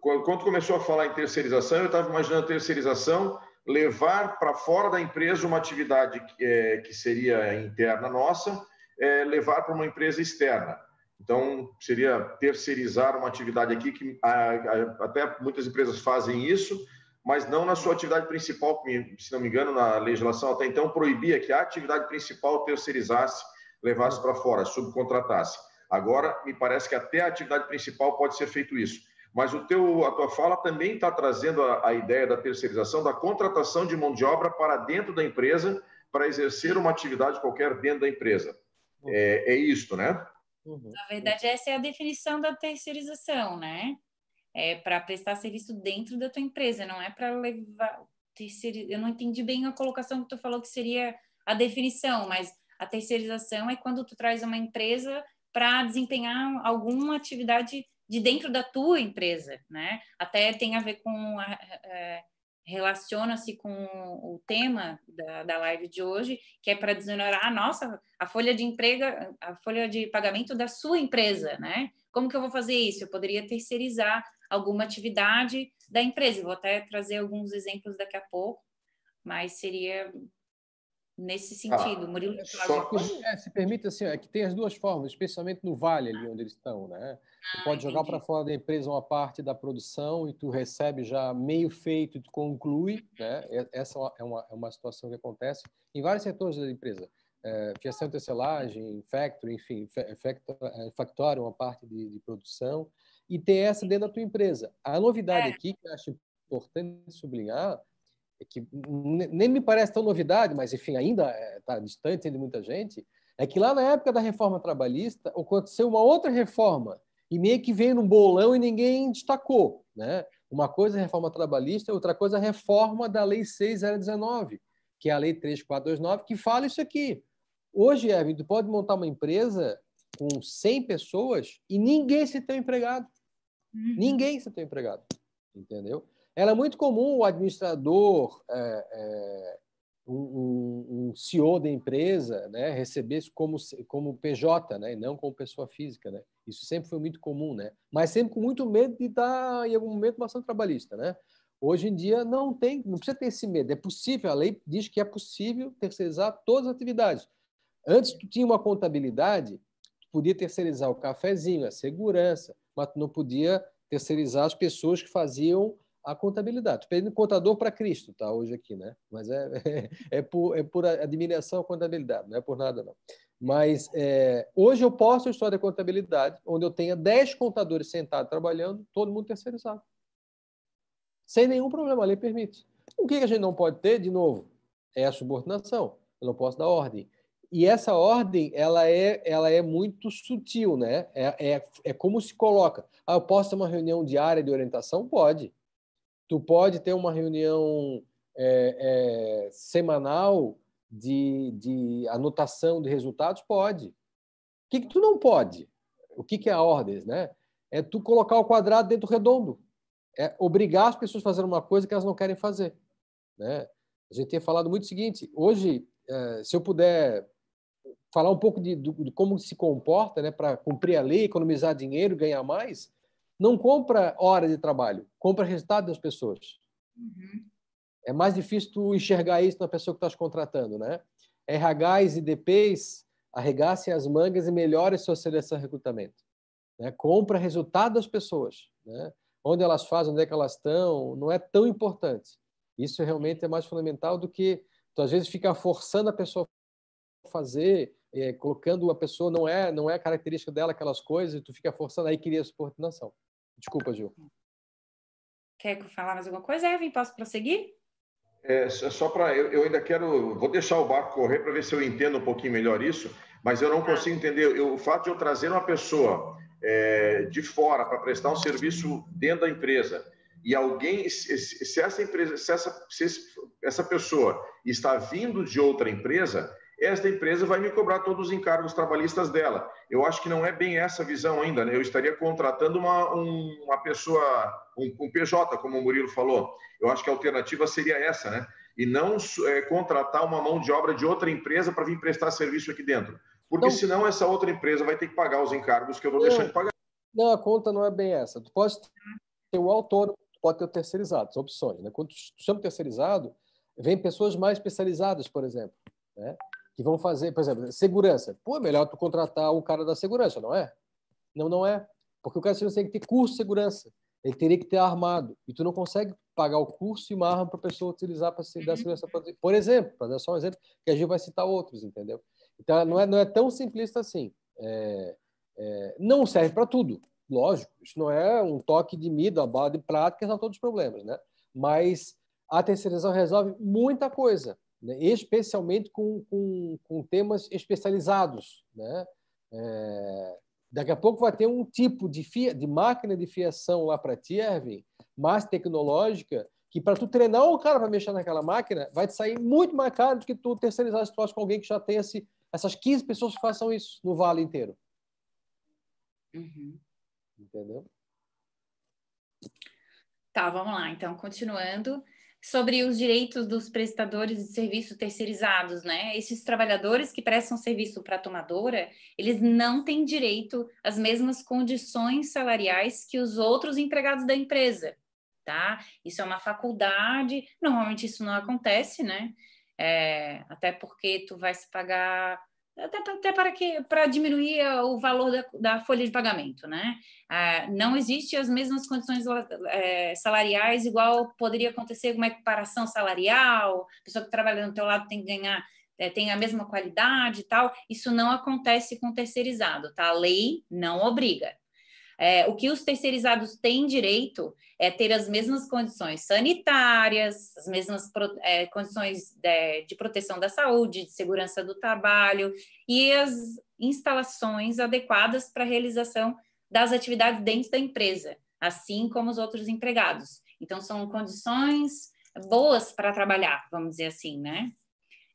quando começou a falar em terceirização, eu estava imaginando a terceirização levar para fora da empresa uma atividade que, é, que seria interna nossa, é, levar para uma empresa externa. Então, seria terceirizar uma atividade aqui, que a, a, até muitas empresas fazem isso, mas não na sua atividade principal, que, se não me engano, na legislação até então proibia que a atividade principal terceirizasse, levasse para fora, subcontratasse. Agora, me parece que até a atividade principal pode ser feito isso. Mas o teu, a tua fala também está trazendo a, a, ideia da terceirização, da contratação de mão de obra para dentro da empresa, para exercer uma atividade qualquer dentro da empresa. Uhum. É, é isso, né? Uhum. Na verdade, essa é a definição da terceirização, né? É para prestar serviço dentro da tua empresa, não é para levar. Terceir... Eu não entendi bem a colocação que tu falou que seria a definição, mas a terceirização é quando tu traz uma empresa para desempenhar alguma atividade de dentro da tua empresa, né? Até tem a ver com é, relaciona-se com o tema da, da live de hoje, que é para desonerar a nossa a folha de emprego, a folha de pagamento da sua empresa, né? Como que eu vou fazer isso? Eu poderia terceirizar alguma atividade da empresa. Vou até trazer alguns exemplos daqui a pouco, mas seria nesse sentido. Ah, Murilo só, é, se permite assim, é que tem as duas formas, especialmente no vale ali onde eles estão, né? Tu ah, pode jogar para fora da empresa uma parte da produção e tu recebe já meio feito e tu conclui, né? Essa é uma, é uma situação que acontece em vários setores da empresa. É, fiação e tecelagem, factory, enfim, é, factory, uma parte de, de, produção, e ter essa dentro da tua empresa. A novidade é. aqui, que eu acho importante sublinhar, é que nem me parece tão novidade, mas enfim, ainda está é, distante de muita gente, é que lá na época da reforma trabalhista aconteceu uma outra reforma e meio que veio num bolão e ninguém destacou, né? Uma coisa é a reforma trabalhista, outra coisa é a reforma da Lei 6019, que é a Lei 3429, que fala isso aqui. Hoje, Evan, tu pode montar uma empresa com 100 pessoas e ninguém se tem empregado. Uhum. Ninguém se tem empregado. Entendeu? Era muito comum o administrador, é, é, um, um, CEO da empresa, né, recebesse como, como PJ, né, e não como pessoa física. Né? Isso sempre foi muito comum, né? mas sempre com muito medo de dar, em algum momento, uma ação trabalhista. Né? Hoje em dia não tem, não precisa ter esse medo. É possível, a lei diz que é possível terceirizar todas as atividades. Antes tu tinha uma contabilidade, tu podia terceirizar o cafezinho, a segurança, mas tu não podia terceirizar as pessoas que faziam a contabilidade. Estou pedindo contador para Cristo, tá? Hoje aqui, né? Mas é, é, é, por, é por admiração à contabilidade, não é por nada, não. Mas é, hoje eu posso a contabilidade, onde eu tenha 10 contadores sentados trabalhando, todo mundo terceirizado. Sem nenhum problema, a lei permite. O que a gente não pode ter, de novo, é a subordinação. Eu não posso dar ordem. E essa ordem, ela é, ela é muito sutil, né? É, é, é como se coloca. Ah, eu posso ter uma reunião diária de orientação? Pode. Tu pode ter uma reunião é, é, semanal de, de anotação de resultados? Pode. O que, que tu não pode? O que, que é a ordem, né? É tu colocar o quadrado dentro do redondo. É obrigar as pessoas a fazer uma coisa que elas não querem fazer. Né? A gente tem falado muito o seguinte: hoje, é, se eu puder falar um pouco de, de, de como se comporta né, para cumprir a lei, economizar dinheiro, ganhar mais, não compra hora de trabalho, compra resultado das pessoas. Uhum. É mais difícil tu enxergar isso na pessoa que estás contratando, né? RHs e DPs arregassem as mangas e melhorem sua seleção e recrutamento. Né? Compra resultado das pessoas. Né? Onde elas fazem, onde é que elas estão, não é tão importante. Isso realmente é mais fundamental do que tu às vezes fica forçando a pessoa a fazer, é, colocando a pessoa não é não é característica dela aquelas coisas e tu fica forçando aí cria subordinação. Desculpa, Gil. Quer falar mais alguma coisa, Evan? Posso prosseguir? É, só para. Eu, eu, ainda quero. Vou deixar o barco correr para ver se eu entendo um pouquinho melhor isso, mas eu não consigo entender. Eu, o fato de eu trazer uma pessoa é, de fora para prestar um serviço dentro da empresa e alguém. Se, se essa empresa. Se essa, se essa pessoa está vindo de outra empresa, esta empresa vai me cobrar todos os encargos trabalhistas dela. Eu acho que não é bem essa visão ainda. Né? Eu estaria contratando uma, um, uma pessoa, um, um, PJ, como o Murilo falou. Eu acho que a alternativa seria essa, né? E não é, contratar uma mão de obra de outra empresa para vir prestar serviço aqui dentro. Porque não, senão essa outra empresa vai ter que pagar os encargos que eu vou deixar de pagar. Não, a conta não é bem essa. Tu pode ter o autônomo, pode ter o terceirizado, são opções. Né? Quando tu chama terceirizado, vem pessoas mais especializadas, por exemplo. Né? Que vão fazer, por exemplo, segurança. Pô, é melhor tu contratar o cara da segurança, não é? Não, não é. Porque o cara de segurança tem que ter curso de segurança. Ele teria que ter armado. E tu não consegue pagar o curso e uma arma para a pessoa utilizar para dar segurança. Por exemplo, para dar só um exemplo, que a gente vai citar outros, entendeu? Então, não é, não é tão simplista assim. É, é, não serve para tudo, lógico. Isso não é um toque de mida, bala de prata que resolve todos os problemas, né? Mas a terceirização resolve muita coisa né? especialmente com, com, com, temas especializados. Né? É, daqui a pouco vai ter um tipo de, fia, de máquina de fiação lá para ti, Erwin, mais tecnológica, que para tu treinar um cara para mexer naquela máquina, vai te sair muito mais caro do que tu terceirizar esse troço com alguém que já tem esse, essas 15 pessoas que façam isso no vale inteiro. Uhum. Entendeu? Tá, vamos lá. Então, continuando sobre os direitos dos prestadores de serviço terceirizados, né? Esses trabalhadores que prestam serviço para a tomadora, eles não têm direito às mesmas condições salariais que os outros empregados da empresa, tá? Isso é uma faculdade, normalmente isso não acontece, né? É, até porque tu vai se pagar até, até para que para diminuir o valor da, da, folha de pagamento, né? Ah, não existe as mesmas condições é, salariais igual poderia acontecer uma equiparação salarial, a pessoa que trabalha no teu lado tem que ganhar é, tem a mesma qualidade e tal. Isso não acontece com terceirizado, tá? A lei não obriga. É, o que os terceirizados têm direito é ter as mesmas condições sanitárias, as mesmas pro, é, condições de, de, proteção da saúde, de segurança do trabalho e as instalações adequadas para a realização das atividades dentro da empresa, assim como os outros empregados. Então, são condições boas para trabalhar, vamos dizer assim, né?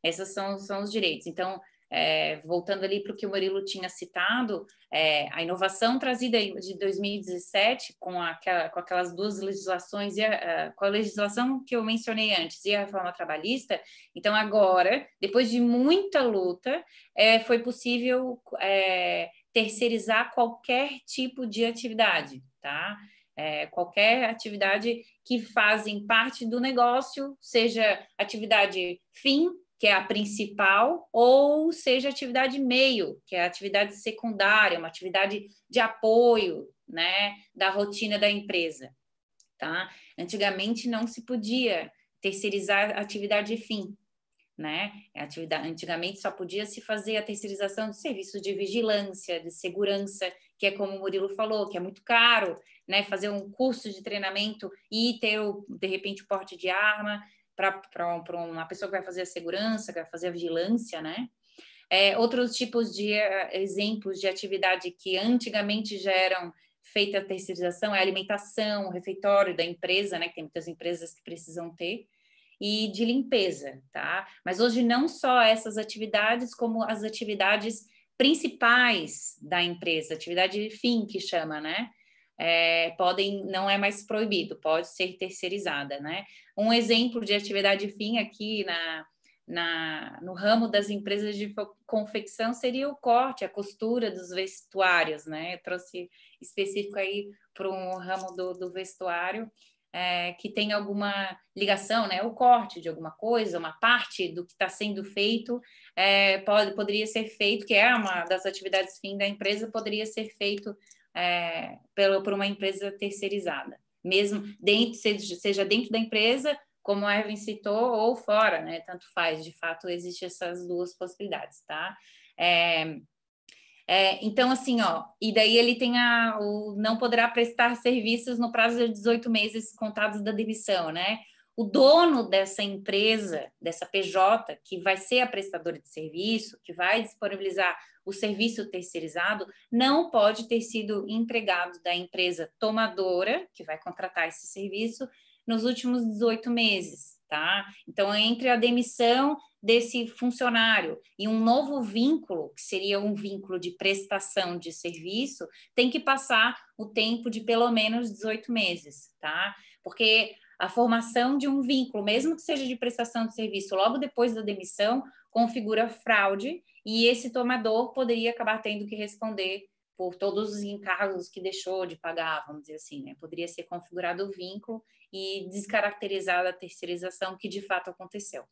Esses são, são os direitos. Então, é, voltando ali para o que o Murilo tinha citado, é, a inovação trazida de 2017 com, aquela, com aquelas duas legislações, e a, com a legislação que eu mencionei antes e a reforma trabalhista, então agora, depois de muita luta, é, foi possível é, terceirizar qualquer tipo de atividade, tá? É, qualquer atividade que fazem parte do negócio, seja atividade fim que é a principal, ou seja, atividade meio, que é a atividade secundária, uma atividade de apoio, né, da rotina da empresa, tá? Antigamente não se podia terceirizar a atividade fim, né? Atividade, antigamente só podia se fazer a terceirização de serviços de vigilância, de segurança, que é como o Murilo falou, que é muito caro, né? Fazer um curso de treinamento e ter, de repente, o porte de arma, para uma pessoa que vai fazer a segurança, que vai fazer a vigilância, né? É, outros tipos de uh, exemplos de atividade que antigamente já eram feita a terceirização é a alimentação, o refeitório da empresa, né? Que tem muitas empresas que precisam ter, e de limpeza, tá? Mas hoje não só essas atividades, como as atividades principais da empresa, atividade fim que chama, né? É, podem, não é mais proibido, pode ser terceirizada, né? Um exemplo de atividade fim aqui na, na, no ramo das empresas de confecção seria o corte, a costura dos vestuários, né? Eu trouxe específico aí para um ramo do, do vestuário, é, que tem alguma ligação, né? O corte de alguma coisa, uma parte do que está sendo feito é, pode, poderia ser feito, que é uma das atividades fim da empresa, poderia ser feito é, pelo, por uma empresa terceirizada, mesmo dentro, seja, dentro da empresa, como o Erwin citou, ou fora, né? Tanto faz, de fato, existem essas duas possibilidades, tá? É, é, então, assim, ó, e daí ele tem a, o não poderá prestar serviços no prazo de 18 meses contados da demissão, né? O dono dessa empresa, dessa PJ, que vai ser a prestadora de serviço, que vai disponibilizar o serviço terceirizado, não pode ter sido empregado da empresa tomadora, que vai contratar esse serviço, nos últimos 18 meses, tá? Então, entre a demissão desse funcionário e um novo vínculo, que seria um vínculo de prestação de serviço, tem que passar o tempo de pelo menos 18 meses, tá? Porque a formação de um vínculo, mesmo que seja de prestação de serviço logo depois da demissão, configura fraude e esse tomador poderia acabar tendo que responder por todos os encargos que deixou de pagar, vamos dizer assim, né? Poderia ser configurado o vínculo e descaracterizada a terceirização que de fato aconteceu.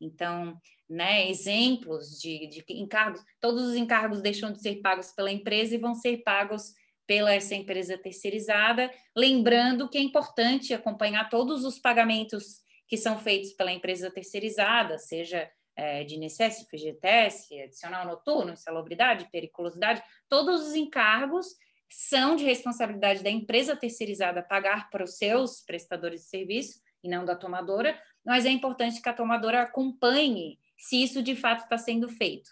Então, né, exemplos de, de encargos, todos os encargos deixam de ser pagos pela empresa e vão ser pagos pela essa empresa terceirizada, lembrando que é importante acompanhar todos os pagamentos que são feitos pela empresa terceirizada, seja é, de INSS, FGTS, adicional noturno, insalubridade, periculosidade, todos os encargos são de responsabilidade da empresa terceirizada pagar para os seus prestadores de serviço e não da tomadora, mas é importante que a tomadora acompanhe se isso de fato está sendo feito,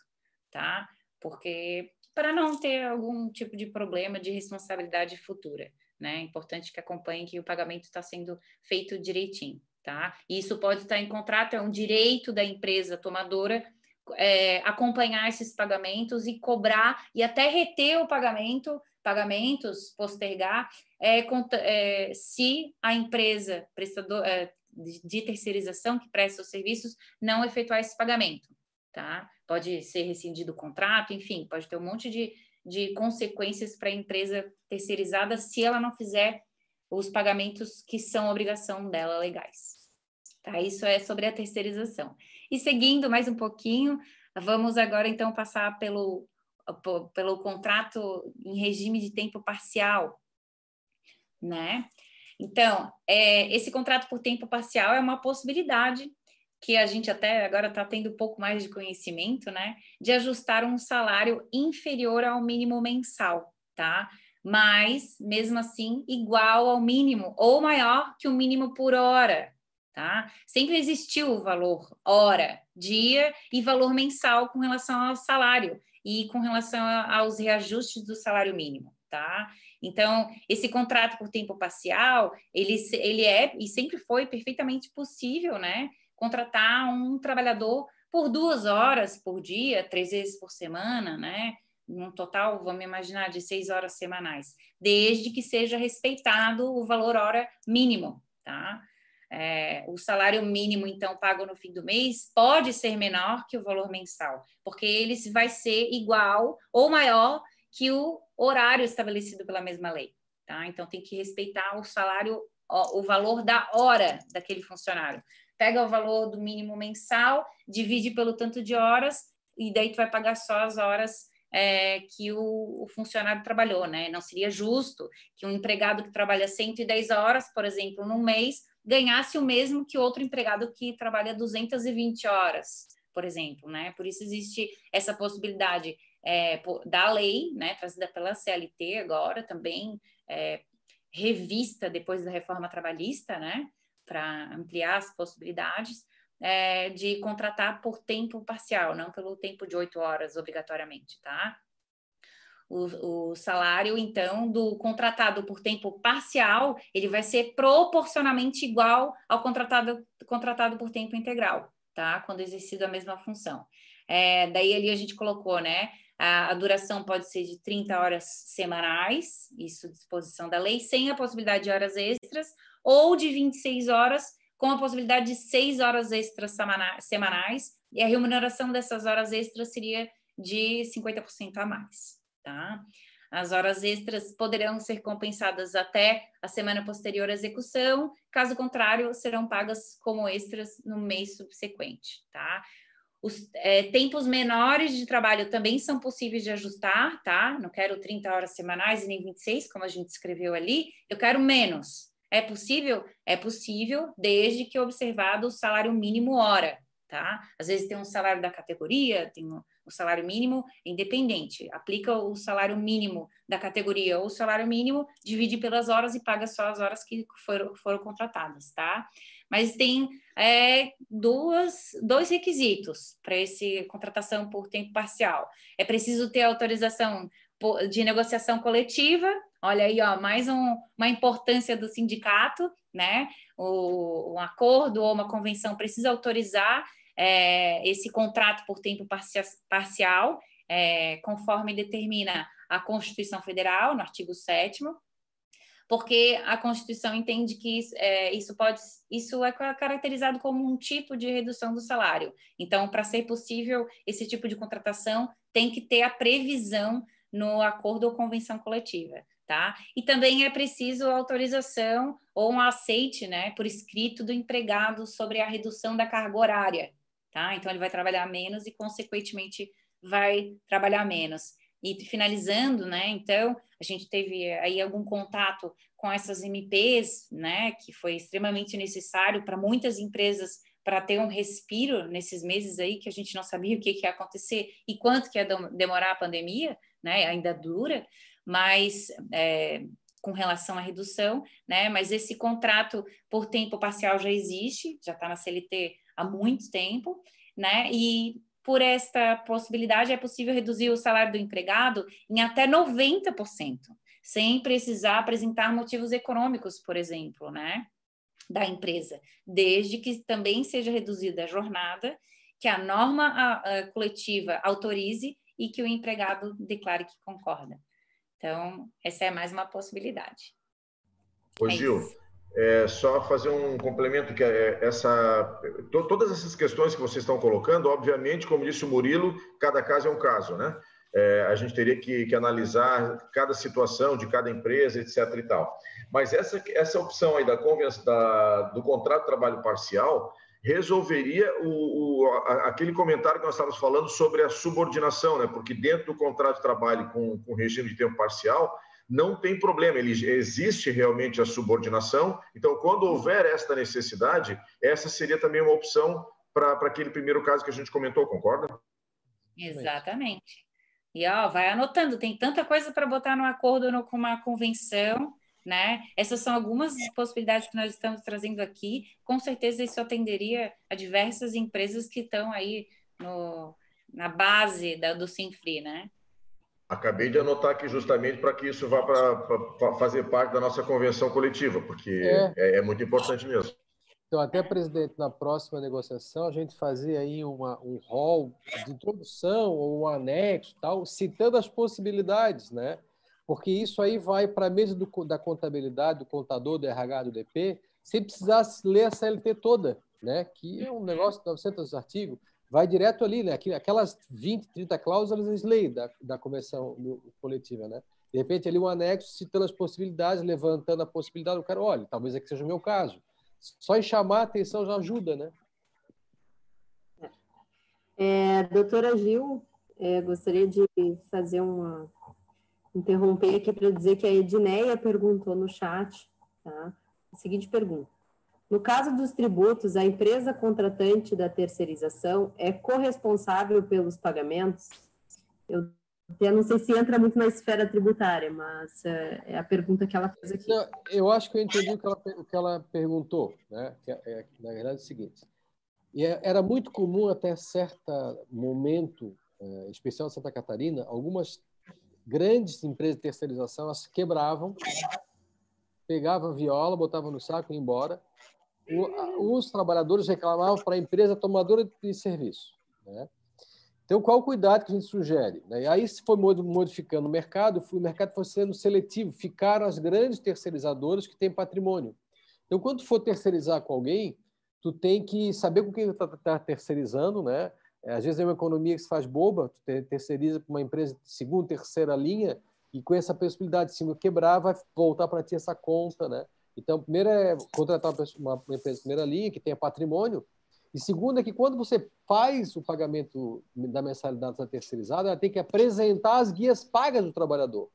tá? Porque para não ter algum tipo de problema de responsabilidade futura. Né? É importante que acompanhe que o pagamento está sendo feito direitinho. Tá? Isso pode estar em contrato, é um direito da empresa tomadora é, acompanhar esses pagamentos e cobrar e até reter o pagamento, pagamentos, postergar, é, é, se a empresa prestador, é, de terceirização que presta os serviços não efetuar esse pagamento tá? Pode ser rescindido o contrato, enfim, pode ter um monte de, de consequências para a empresa terceirizada se ela não fizer os pagamentos que são obrigação dela legais. Tá? Isso é sobre a terceirização. E seguindo mais um pouquinho, vamos agora então passar pelo, pelo contrato em regime de tempo parcial, né? Então, é, esse contrato por tempo parcial é uma possibilidade que a gente até agora está tendo um pouco mais de conhecimento, né? De ajustar um salário inferior ao mínimo mensal, tá? Mas, mesmo assim, igual ao mínimo ou maior que o mínimo por hora, tá? Sempre existiu o valor hora, dia e valor mensal com relação ao salário e com relação aos reajustes do salário mínimo, tá? Então, esse contrato por tempo parcial, ele, ele é e sempre foi perfeitamente possível, né? Contratar um trabalhador por duas horas por dia, três vezes por semana, né? num total, vamos imaginar, de seis horas semanais, desde que seja respeitado o valor hora mínimo, tá? É, o salário mínimo, então, pago no fim do mês, pode ser menor que o valor mensal, porque ele vai ser igual ou maior que o horário estabelecido pela mesma lei, tá? Então, tem que respeitar o salário, o valor da hora daquele funcionário. Pega o valor do mínimo mensal, divide pelo tanto de horas, e daí tu vai pagar só as horas é, que o, o, funcionário trabalhou, né? Não seria justo que um empregado que trabalha 110 horas, por exemplo, num mês, ganhasse o mesmo que outro empregado que trabalha 220 horas, por exemplo, né? Por isso existe essa possibilidade é, da lei, né? Trazida pela CLT agora também, é, revista depois da reforma trabalhista, né? Para ampliar as possibilidades é, de contratar por tempo parcial, não pelo tempo de oito horas obrigatoriamente, tá? O, o, salário, então, do contratado por tempo parcial, ele vai ser proporcionalmente igual ao contratado, contratado por tempo integral, tá? Quando exercido a mesma função. É, daí ali a gente colocou, né? A, a, duração pode ser de 30 horas semanais, isso disposição da lei, sem a possibilidade de horas extras, ou de 26 horas com a possibilidade de seis horas extras semanais, e a remuneração dessas horas extras seria de 50% a mais, tá? As horas extras poderão ser compensadas até a semana posterior à execução, caso contrário, serão pagas como extras no mês subsequente, tá? Os é, tempos menores de trabalho também são possíveis de ajustar, tá? Não quero 30 horas semanais e nem 26, como a gente escreveu ali, eu quero menos, é possível? É possível, desde que observado o salário mínimo hora, tá? Às vezes tem um salário da categoria, tem o um salário mínimo independente, aplica o salário mínimo da categoria ou o salário mínimo, divide pelas horas e paga só as horas que foram, foram contratadas, tá? Mas tem é, duas, dois requisitos para esse contratação por tempo parcial. É preciso ter autorização de negociação coletiva Olha aí, ó, mais um, uma importância do sindicato, né? O, um acordo ou uma convenção precisa autorizar é, esse contrato por tempo parcial, é, conforme determina a Constituição Federal, no artigo 7 porque a Constituição entende que isso, é, isso pode, isso é caracterizado como um tipo de redução do salário. Então, para ser possível esse tipo de contratação, tem que ter a previsão no acordo ou convenção coletiva tá? E também é preciso autorização ou um aceite, né, por escrito do empregado sobre a redução da carga horária, tá? Então ele vai trabalhar menos e consequentemente vai trabalhar menos. E finalizando, né, então, a gente teve aí algum contato com essas MPs, né, que foi extremamente necessário para muitas empresas para ter um respiro nesses meses aí que a gente não sabia o que, que ia acontecer e quanto que ia demorar a pandemia, né, ainda dura, mas é, com relação à redução, né? Mas esse contrato por tempo parcial já existe, já está na CLT há muito tempo, né? E por esta possibilidade é possível reduzir o salário do empregado em até 90%, sem precisar apresentar motivos econômicos, por exemplo, né? Da empresa, desde que também seja reduzida a jornada, que a norma a, a coletiva autorize e que o empregado declare que concorda. Então, essa é mais uma possibilidade. Ô, é Gil, é só fazer um complemento que é essa to, todas essas questões que vocês estão colocando, obviamente, como disse o Murilo, cada caso é um caso, né? É, a gente teria que, que, analisar cada situação de cada empresa, etc. e tal. Mas essa, essa opção aí da, da do contrato de trabalho parcial, resolveria o, o, aquele comentário que nós estávamos falando sobre a subordinação, né? porque dentro do contrato de trabalho com, com regime de tempo parcial, não tem problema, ele, existe realmente a subordinação. Então, quando houver esta necessidade, essa seria também uma opção para aquele primeiro caso que a gente comentou, concorda? Exatamente. E ó, vai anotando, tem tanta coisa para botar no acordo no, com uma convenção né? Essas são algumas possibilidades que nós estamos trazendo aqui. Com certeza isso atenderia a diversas empresas que estão aí no, na base da, do Sinfri, né? Acabei de anotar aqui justamente para que isso vá para fazer parte da nossa convenção coletiva, porque é. É, é muito importante mesmo. Então, até, presidente, na próxima negociação, a gente fazer aí uma, um rol de introdução ou um anexo, tal, citando as possibilidades, né? Porque isso aí vai para a mesa do, da contabilidade, do contador, do RH, do DP, sem precisar ler a CLT toda, né? Que é um negócio de 900 artigos, vai direto ali, né? Aquelas 20, 30 cláusulas eles leem da, da convenção coletiva, né? De repente, ali um anexo citando as possibilidades, levantando a possibilidade, o cara, olha, talvez aqui seja o meu caso só em chamar a atenção já ajuda, né? É, doutora Gil, é, gostaria de fazer uma. Interromper aqui para dizer que a Edneia perguntou no chat, tá? A seguinte pergunta. No caso dos tributos, a empresa contratante da terceirização é corresponsável pelos pagamentos? Eu não sei se entra muito na esfera tributária, mas é, é a pergunta que ela fez aqui. Não, eu acho que eu entendi o que ela, o que ela perguntou. Né? Que é, é, na verdade, é o seguinte. E é, era muito comum até certo momento, especial em Santa Catarina, algumas grandes empresas de terceirização elas quebravam, pegavam a viola, botavam no saco e iam embora. O, os trabalhadores reclamavam para a empresa tomadora de serviço. Né? Então, qual o cuidado que a gente sugere? Né? Aí se foi modificando o mercado, o mercado foi sendo seletivo, ficaram as grandes terceirizadoras que têm patrimônio. Então, quando for terceirizar com alguém, tu tem que saber com quem tu está tá terceirizando, né? É, às vezes é uma economia que se faz boba, tu terceiriza para uma empresa de segunda, terceira linha, e com essa possibilidade de se quebrar, vai voltar para ti essa conta, né? Então, primeiro é contratar uma empresa de primeira linha que tenha patrimônio, e segundo é que quando você faz o pagamento da mensalidade da terceirizada, ela tem que apresentar as guias pagas do trabalhador.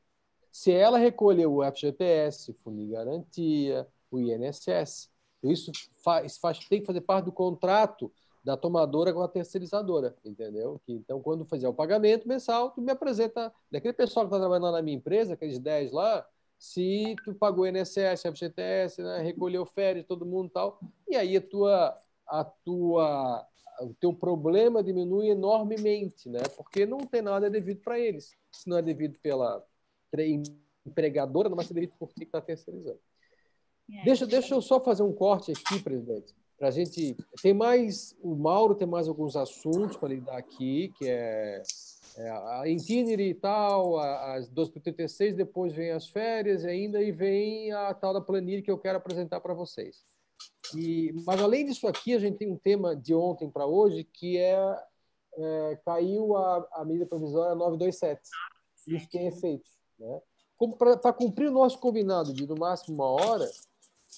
Se ela recolher o FGTS, Fundo Garantia, o INSS, isso faz, faz, tem que fazer parte do contrato da tomadora com a terceirizadora, entendeu? Que, então, quando fazer o pagamento mensal, tu me apresenta, daquele pessoal que está trabalhando na minha empresa, aqueles 10 lá, se tu pagou INSS, FGTS, né, recolheu férias, todo mundo e tal, e aí a tua a tua o teu problema diminui enormemente, né? Porque não tem nada devido para eles. Se não é devido pela empregadora, não vai ser devido por quem está terceirizando. É, deixa, deixa eu só fazer um corte aqui, presidente, para a gente. Tem mais. O Mauro tem mais alguns assuntos para lidar aqui, que é, é a Intinere e tal, as 12 depois vem as férias ainda, e vem a tal da planilha que eu quero apresentar para vocês. E, mas além disso aqui, a gente tem um tema de ontem para hoje que é, é, caiu a, a medida provisória 927. Isso tem efeitos. Né? Para cumprir o nosso combinado de no máximo uma hora,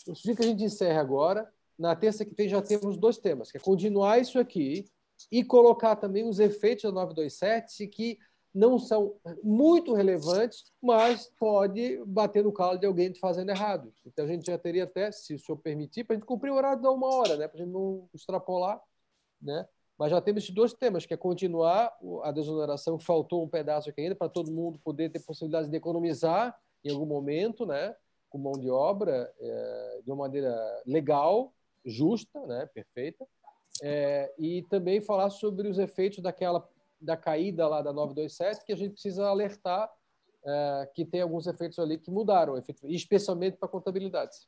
eu sugiro que a gente encerre agora. Na terça que vem já temos dois temas, que é continuar isso aqui e colocar também os efeitos da 927 que não são muito relevantes, mas pode bater no calo de alguém fazendo errado. Então a gente já teria até, se o senhor permitir, para a gente cumprir o horário de uma hora, né? para a gente não extrapolar. Né? Mas já temos esses dois temas, que é continuar a desoneração, que faltou um pedaço aqui ainda, para todo mundo poder ter possibilidade de economizar em algum momento, né? com mão de obra, é, de uma maneira legal, justa, né? perfeita. É, e também falar sobre os efeitos daquela da caída lá da 927 que a gente precisa alertar é, que tem alguns efeitos ali que mudaram, especialmente para contabilidades.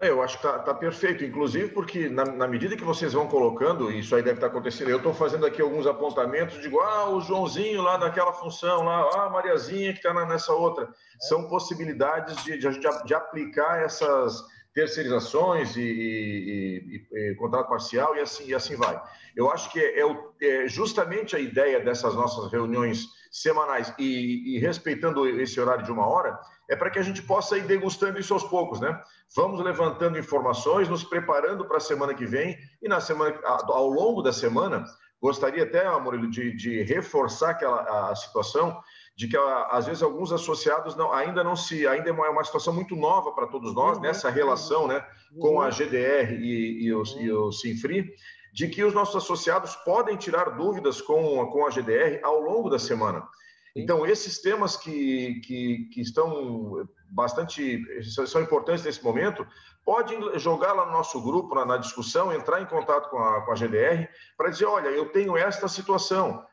É, eu acho que está tá perfeito, inclusive porque na, na, medida que vocês vão colocando, isso aí deve estar tá acontecendo, eu estou fazendo aqui alguns apontamentos, digo, ah, o Joãozinho lá daquela função, lá, ah, a Mariazinha que está nessa outra. É. São possibilidades de, de, de aplicar essas, terceirizações e, e, e, e, contrato parcial e assim, e assim vai. Eu acho que é, é, é justamente a ideia dessas nossas reuniões semanais e, respeitando esse horário de uma hora, é para que a gente possa ir degustando isso aos poucos, né? Vamos levantando informações, nos preparando para a semana que vem e na semana, ao longo da semana, gostaria até, Murilo, de, de reforçar aquela a situação de que às vezes alguns associados não, ainda não se, ainda é uma, é situação muito nova para todos nós uhum. nessa relação, né, com a uhum. GDR e, e, o, e o Sinfri, de que os nossos associados podem tirar dúvidas com, com a GDR ao longo da semana. Então, esses temas que, que, que estão bastante são importantes nesse momento, podem jogar lá no nosso grupo, na, na discussão, entrar em contato com a, com a GDR, para dizer: olha, eu tenho esta situação,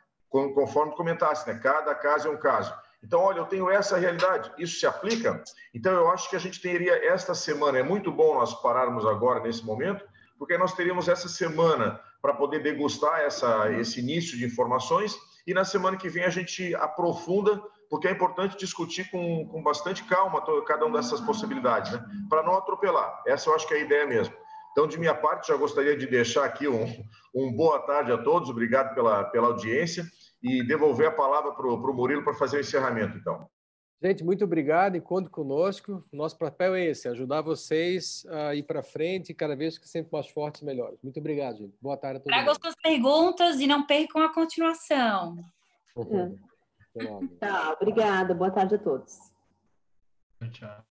conforme comentasse, né? Cada caso é um caso. Então, olha, eu tenho essa realidade, isso se aplica? Então, eu acho que a gente teria esta semana, é muito bom nós pararmos agora nesse momento, porque nós teríamos essa semana para poder degustar essa, esse início de informações e na semana que vem a gente aprofunda, porque é importante discutir com, com bastante calma cada uma dessas possibilidades, né? para não atropelar. Essa eu acho que é a ideia mesmo. Então, de minha parte, já gostaria de deixar aqui um, um boa tarde a todos, obrigado pela, pela audiência e devolver a palavra para o Murilo para fazer o encerramento, então. Gente, muito obrigado e conte conosco. Nosso papel é esse, ajudar vocês a ir para frente e cada vez que sempre mais fortes e melhores. Muito obrigado, gente. Boa tarde a todos. Tragam suas perguntas e não percam a continuação. Uhum. Tá, obrigada. Boa tarde a todos. Tchau.